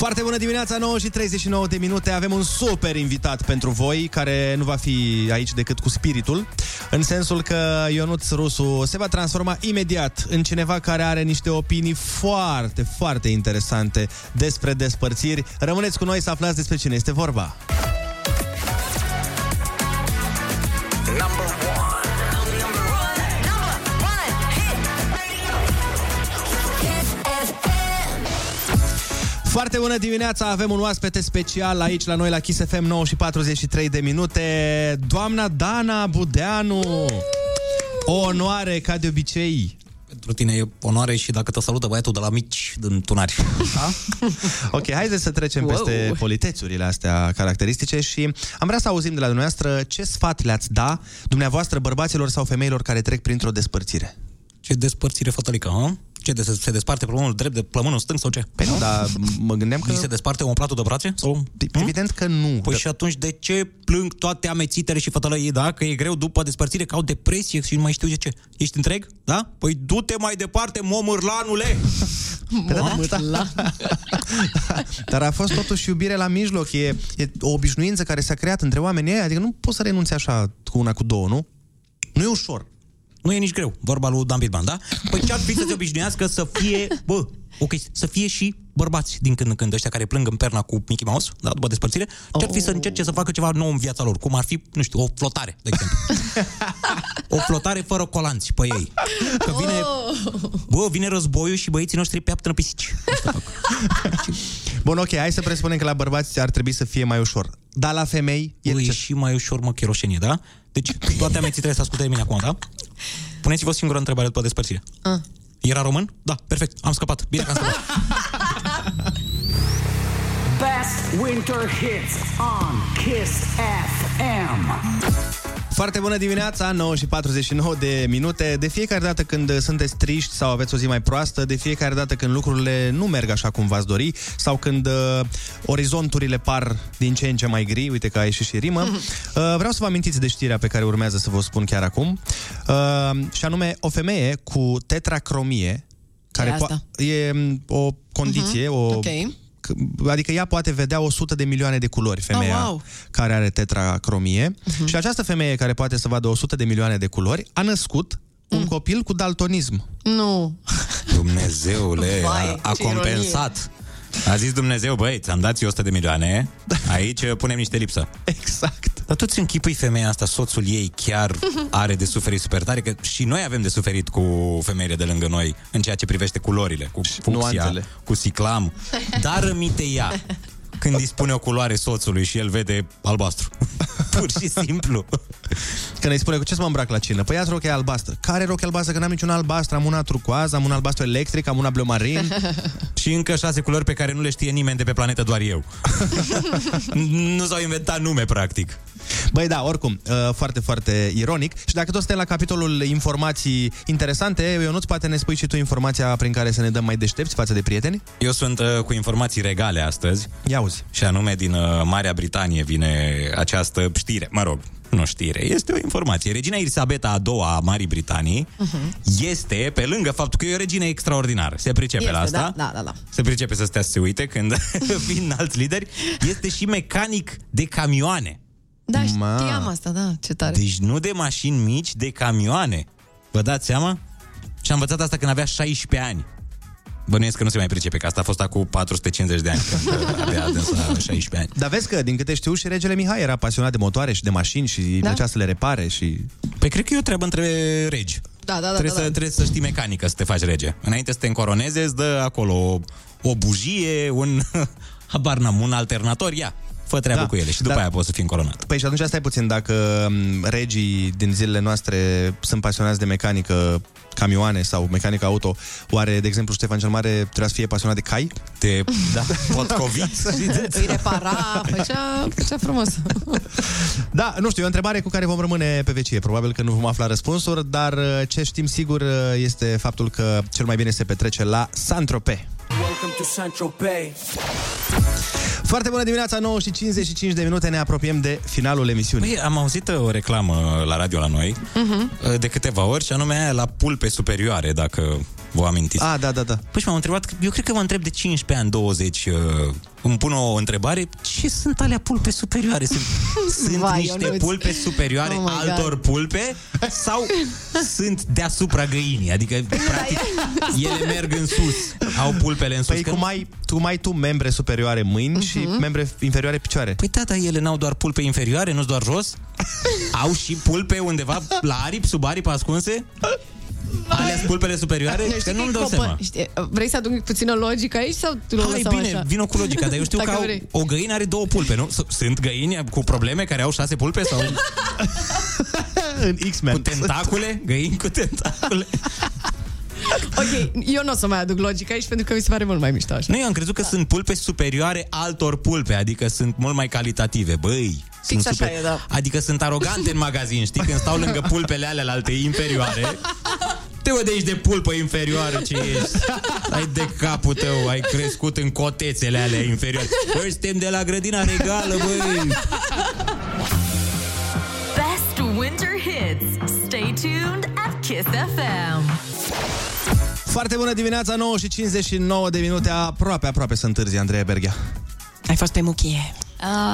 Foarte bună dimineața, 9 și 39 de minute. Avem un super invitat pentru voi, care nu va fi aici decât cu spiritul, în sensul că Ionuț Rusu se va transforma imediat în cineva care are niște opinii foarte, foarte interesante despre despărțiri. Rămâneți cu noi să aflați despre cine este vorba. Foarte bună dimineața, avem un oaspete special aici la noi la Kiss FM 9 și 43 de minute. Doamna Dana Budeanu. O onoare, ca de obicei. Pentru tine e onoare și dacă te salută băiatul de la mici din tunari. Da? ok, haideți să trecem Wow. peste politețurile astea caracteristice și am vrea să auzim de la dumneavoastră ce sfat le-ați da dumneavoastră bărbaților sau femeilor care trec printr-o despărțire. Ce despărțire fătălică, ha? Ce, de, se desparte plămânul drept de plămânul stâng sau ce? Păi nu, dar mă gândeam că... Li se desparte omoplatul de brațe? Sau... Evident că nu. Păi și atunci de ce plâng toate amețitele și fătălăii, da? Că e greu după despărțire, că au depresie și nu mai știu de ce. Ești întreg? Da? Păi du-te mai departe, momârlanule! Pe da, da. Dar a fost totuși iubire la mijloc, e, e o obișnuință care s-a creat între oamenii ăia, adică nu poți să renunți așa cu una cu două, nu? Nu e ușor. Nu e nici greu, vorba lui Dan Bitman, da? Păi ce-ar fi să se obișnuiască să fie, bă, ok, să fie și bărbați din când în când, ăștia care plâng în perna cu Mickey Mouse, da, după despărțire, ce-ar fi să încerce să facă ceva nou în viața lor, cum ar fi, nu știu, o flotare, de exemplu. o flotare fără colanți pe ei. Că vine, bă, vine războiul și băieții noștri peaptă în pisici. Bun, ok, hai să presupunem că la bărbați ar trebui să fie mai ușor. Dar la femei e, e și mai ușor, mă, cheroșenie, da? Deci toate ameții trebuie să asculte de mine acum, da? Puneți-vă o singură întrebare după despărțire. Ah. Era român? Da, perfect, am scăpat. Bine că am scăpat. Best winter hits on Kiss FM. Foarte bună dimineața, 9 și 49 de minute. De fiecare dată când sunteți triști sau aveți o zi mai proastă, de fiecare dată când lucrurile nu merg așa cum v-ați dori sau când uh, orizonturile par din ce în ce mai gri, uite că a ieșit și rimă, uh, vreau să vă amintiți de știrea pe care urmează să vă spun chiar acum. Uh, și anume, o femeie cu tetracromie, care asta? po- e m, o condiție, Mhm, o ok. C- adică ea poate vedea 100 de milioane de culori, femeia Oh, wow. care are tetracromie. Uh-huh. Și această femeie care poate să vadă 100 de milioane de culori a născut un copil cu daltonism. Nu. Dumnezeule, Vai, a, a ce compensat. A zis Dumnezeu, băi, ți-am dat eu 100 de milioane, aici uh, punem niște lipsă. Exact. Dar tu ți închipui femeia asta, soțul ei chiar are de suferit super tare, că și noi avem de suferit cu femeile de lângă noi în ceea ce privește culorile, cu fucsia, nuanțele. cu ciclam. Dar rămite ea când îi spune o culoare soțului și el vede albastru. Pur și simplu. Când îi spune, cu ce să mă îmbrac la cină? Păi ia rochia albastră. Care rochie albastră? Că n-am niciun albastru, am una turcoază, am un albastru electric, am una bleu marin. Și încă șase culori pe care nu le știe nimeni de pe planetă, doar eu. nu s-au inventat nume, practic. Băi, da, oricum, uh, foarte, foarte ironic. Și dacă tot suntem la capitolul informații interesante, eu nu-ți poate ne spui și tu informația prin care să ne dăm mai deștepți față de prieteni? Eu sunt uh, cu informații regale astăzi. Ia auzi. Și anume din uh, Marea Britanie vine această știre. Mă rog, nu știre, este o informație. Regina Elisabeta a doua a Marii Britanii este, pe lângă faptul că e o regină extraordinară, se pricepe Este, la asta, da, da, da, da. se pricepe să stea să se uite când vin alți lideri, este și mecanic de camioane. Da, știam asta, da, ce tare. Deci nu de mașini mici, de camioane. Vă dați seama? Și am învățat asta când avea 16 ani. Bănuiesc că nu se mai pricepe, că asta a fost acum 450 de ani, când avea dânsa 16 ani. Dar vezi că, din câte știu, și regele Mihai era pasionat de motoare și de mașini și da. plăcea să le repare și... Păi cred că e o treabă între regi. Da, da, da, trebuie, da, să, da. trebuie să știi mecanică să te faci rege. Înainte să te încoroneze, îți dă acolo o, o bujie, un, habar n-am, un alternator, ia, fă treabă Da. cu ele și după Dar- aia poți să fii încoronat. Păi și atunci stai puțin, dacă m, regii din zilele noastre sunt pasionați de mecanică, camioane sau mecanică auto, oare, de exemplu, Ștefan cel Mare trebuia să fie pasionat de cai? De, da, potcoviți. Îi repara, făcea, făcea frumos. Da, nu știu, e o întrebare cu care vom rămâne pe vecie. Probabil că nu vom afla răspunsuri, dar uh, ce știm sigur uh, este faptul că cel mai bine se petrece la Saint-Tropez. Welcome to Saint-Tropez. Foarte bună dimineața, 9 și 55 de minute, ne apropiem de finalul emisiunii. Păi, am auzit uh, o reclamă la radio la noi Mhm. uh, de câteva ori și anume aia la pulpe superioare, dacă vă amintiți. Ah, da, da, da. Păi și m-am întrebat, eu cred că mă întreb de 15 ani, 20, uh, îmi pun o întrebare, ce sunt alea pulpe superioare? Sunt, sunt Vai, niște Ionuț. pulpe superioare Oh my God. altor pulpe sau sunt deasupra găinii? Adică, practic, ele merg în sus, au pulpele în sus. Păi că- cum ai, tu mai tu membre superioare mâini și membre inferioare picioare. Păi tata, ele n-au doar pulpe inferioare, nu doar jos? Au și pulpe undeva la aripi, sub aripi ascunse? Alea sunt pulpele superioare? Știi Că că nu-mi e dau copă- seama. Știi, vrei să aduc puțină logică aici sau tu o Hai, lăsăm bine, așa? vino cu logica, dar eu știu Dacă că au, vrei. o găină are două pulpe, nu? S- Sunt găini cu probleme care au șase pulpe sau în X-Men. cu tentacule? Găini cu tentacule? Ok, eu nu o să mai aduc logică aici pentru că mi se pare mult mai mișto așa. Nu, eu am crezut că sunt pulpe superioare altor pulpe, adică sunt mult mai calitative. Băi, sunt așa e, da. Adică sunt arogante în magazin, știi? Când stau lângă pulpele alea la alte inferioare. Te văd de aici de pulpă inferioară ce ești. Ai de capul tău, ai crescut în cotețele alea inferioare. Băi, suntem de la grădina regală, băi. Best winter hits. Stay tuned at Kiss FM. Foarte bună dimineața, 9 și 59 de minute, aproape, aproape să întârzi, Andreea Berghia. Ai fost pe muchie.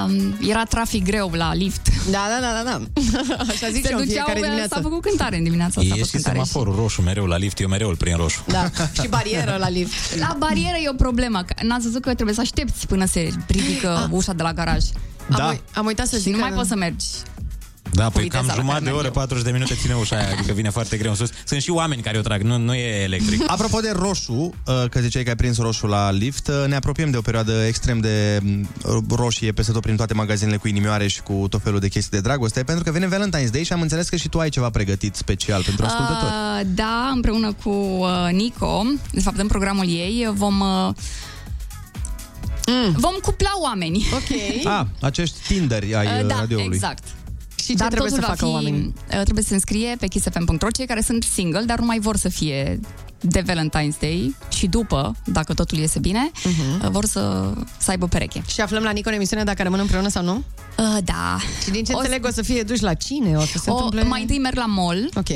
Um, era trafic greu la lift. Da, da, da, da, da. Așa zic Se eu în duceau, fiecare dimineață. S-a făcut cântare în dimineața asta. E și semaforul roșu mereu la lift, eu mereu îl prind roșu. Da, și barieră la lift. La barieră e o problemă. că N-ați văzut că trebuie să aștepți până se ridică ușa de la garaj. Am, uit- am uitat să Și zic nu că... mai poți să mergi. Da, păi viteza cam la jumătate care de merg oră, eu. 40 de minute ține ușa aia, adică vine foarte greu în sus. Sunt și oameni care o trag, nu, nu e electric. Apropo de roșu, uh, că ziceai că ai prins roșu la lift, uh, ne apropiem de o perioadă extrem de mm, roșie peste tot prin toate magazinele cu inimioare și cu tot felul de chestii de dragoste, pentru că vine Valentine's Day și am înțeles că și tu ai ceva pregătit special pentru ascultători. Uh, da, împreună cu uh, Nico, de fapt în programul ei, vom... Uh, Vom cupla oameni. Ok. Ah, acești Tinderi ai Uh, uh, da, radioului. exact. Și ce dar trebuie totul să va facă fi, oamenii? uh, Trebuie să se înscrie pe kissfm.ro cei care sunt single, dar nu mai vor să fie de Valentine's Day și după, dacă totul iese bine, uh-huh. vor să, să aibă pereche. Și aflăm la Nico în emisiune dacă rămân împreună sau nu? Uh, da. Și din ce O să- înțeleg o să fie duși la cine? O să se O, întâmple... mai întâi merg la mall Ok.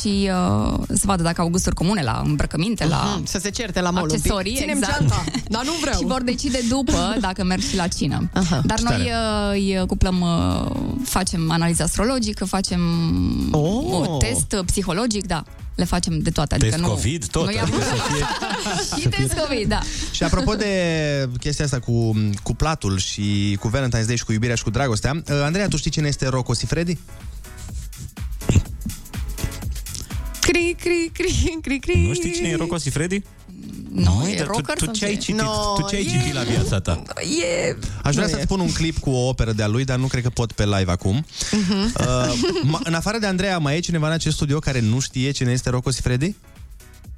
Și uh, să vadă dacă au gusturi comune la îmbrăcăminte, la Mhm, Să se certe la mall un pic. accesorii. Ținem exact. geanta, dar nu vreau. și vor decide după dacă merg și la cină. Aha. Dar Ce noi tare. uh, îi cuplăm, uh, facem analiză astrologică, facem Oh. oh. test uh, psihologic, da. Le facem de toate. Adică Test nu, COVID, tot, Nu adică să fie... și test COVID, da. Și apropo de chestia asta cu cuplatul și cu Valentine's Day și cu iubirea și cu dragostea, uh, Andreea, tu știi cine este Rocco Sifredi? Cri, cri, cri, cri, cri. Nu știi cine e Rocco Sifredi? Nu, e dar rocker tu, tu sau ce ai ce? citit? No, tu ce ai e- citit la viața ta? E... Aș vrea Nu să-ți e. spun un clip cu o operă de-a lui, dar nu cred că pot pe live acum. Mhm. Uh, ma- în afară de Andreea, mai e cineva în acest studio care nu știe cine este Rocco Sifredi?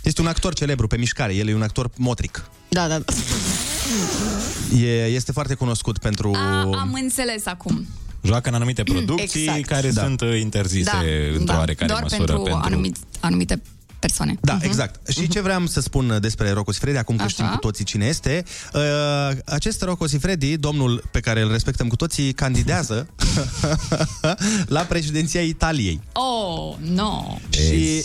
Este un actor celebru pe mișcare, el e un actor motric. Da, da. E, este foarte cunoscut pentru... A, am înțeles acum. Joacă în anumite producții Exact. care Da. sunt uh, interzise da, într-o da. oarecare Doar măsură. pentru, pentru... Anumite, anumite persoane. Da, exact. Și ce vreau să spun despre Rocco Sifredi, acum că Așa. știm cu toții cine este, uh, acest Rocco Sifredi, domnul pe care îl respectăm cu toții, candidează la președinția Italiei. Oh, no. Și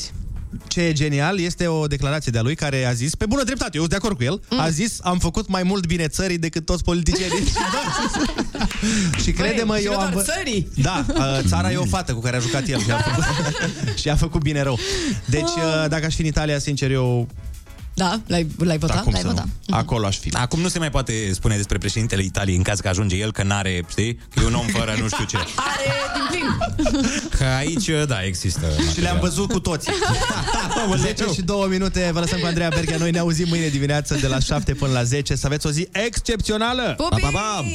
ce e genial este o declarație de-a lui care a zis, pe bună dreptate, eu sunt de acord cu el, a zis, am făcut mai mult bine țării decât toți politicienii. și crede-mă, Băi, și eu nu am... doar vă- țării. Da, uh, țara e o fată cu care a jucat el și a făcut, și a făcut bine rău. Deci, uh, dacă aș fi în Italia, sincer, eu Da, l-ai, l-ai votat? da, cum l-ai să nu? votat. Acolo aș fi. Acum nu se mai poate spune despre președintele Italiei în caz că ajunge el că n-are, știi? Că e un om fără nu știu ce. Are din plin. Că aici, da, există. Și le-am văzut cu toții. 10 și 2 minute, vă lăsăm cu Andreea Berghia. Noi ne auzim mâine dimineață de la 7 până la 10. Să aveți o zi excepțională! Pupii! Pa, pa, pa!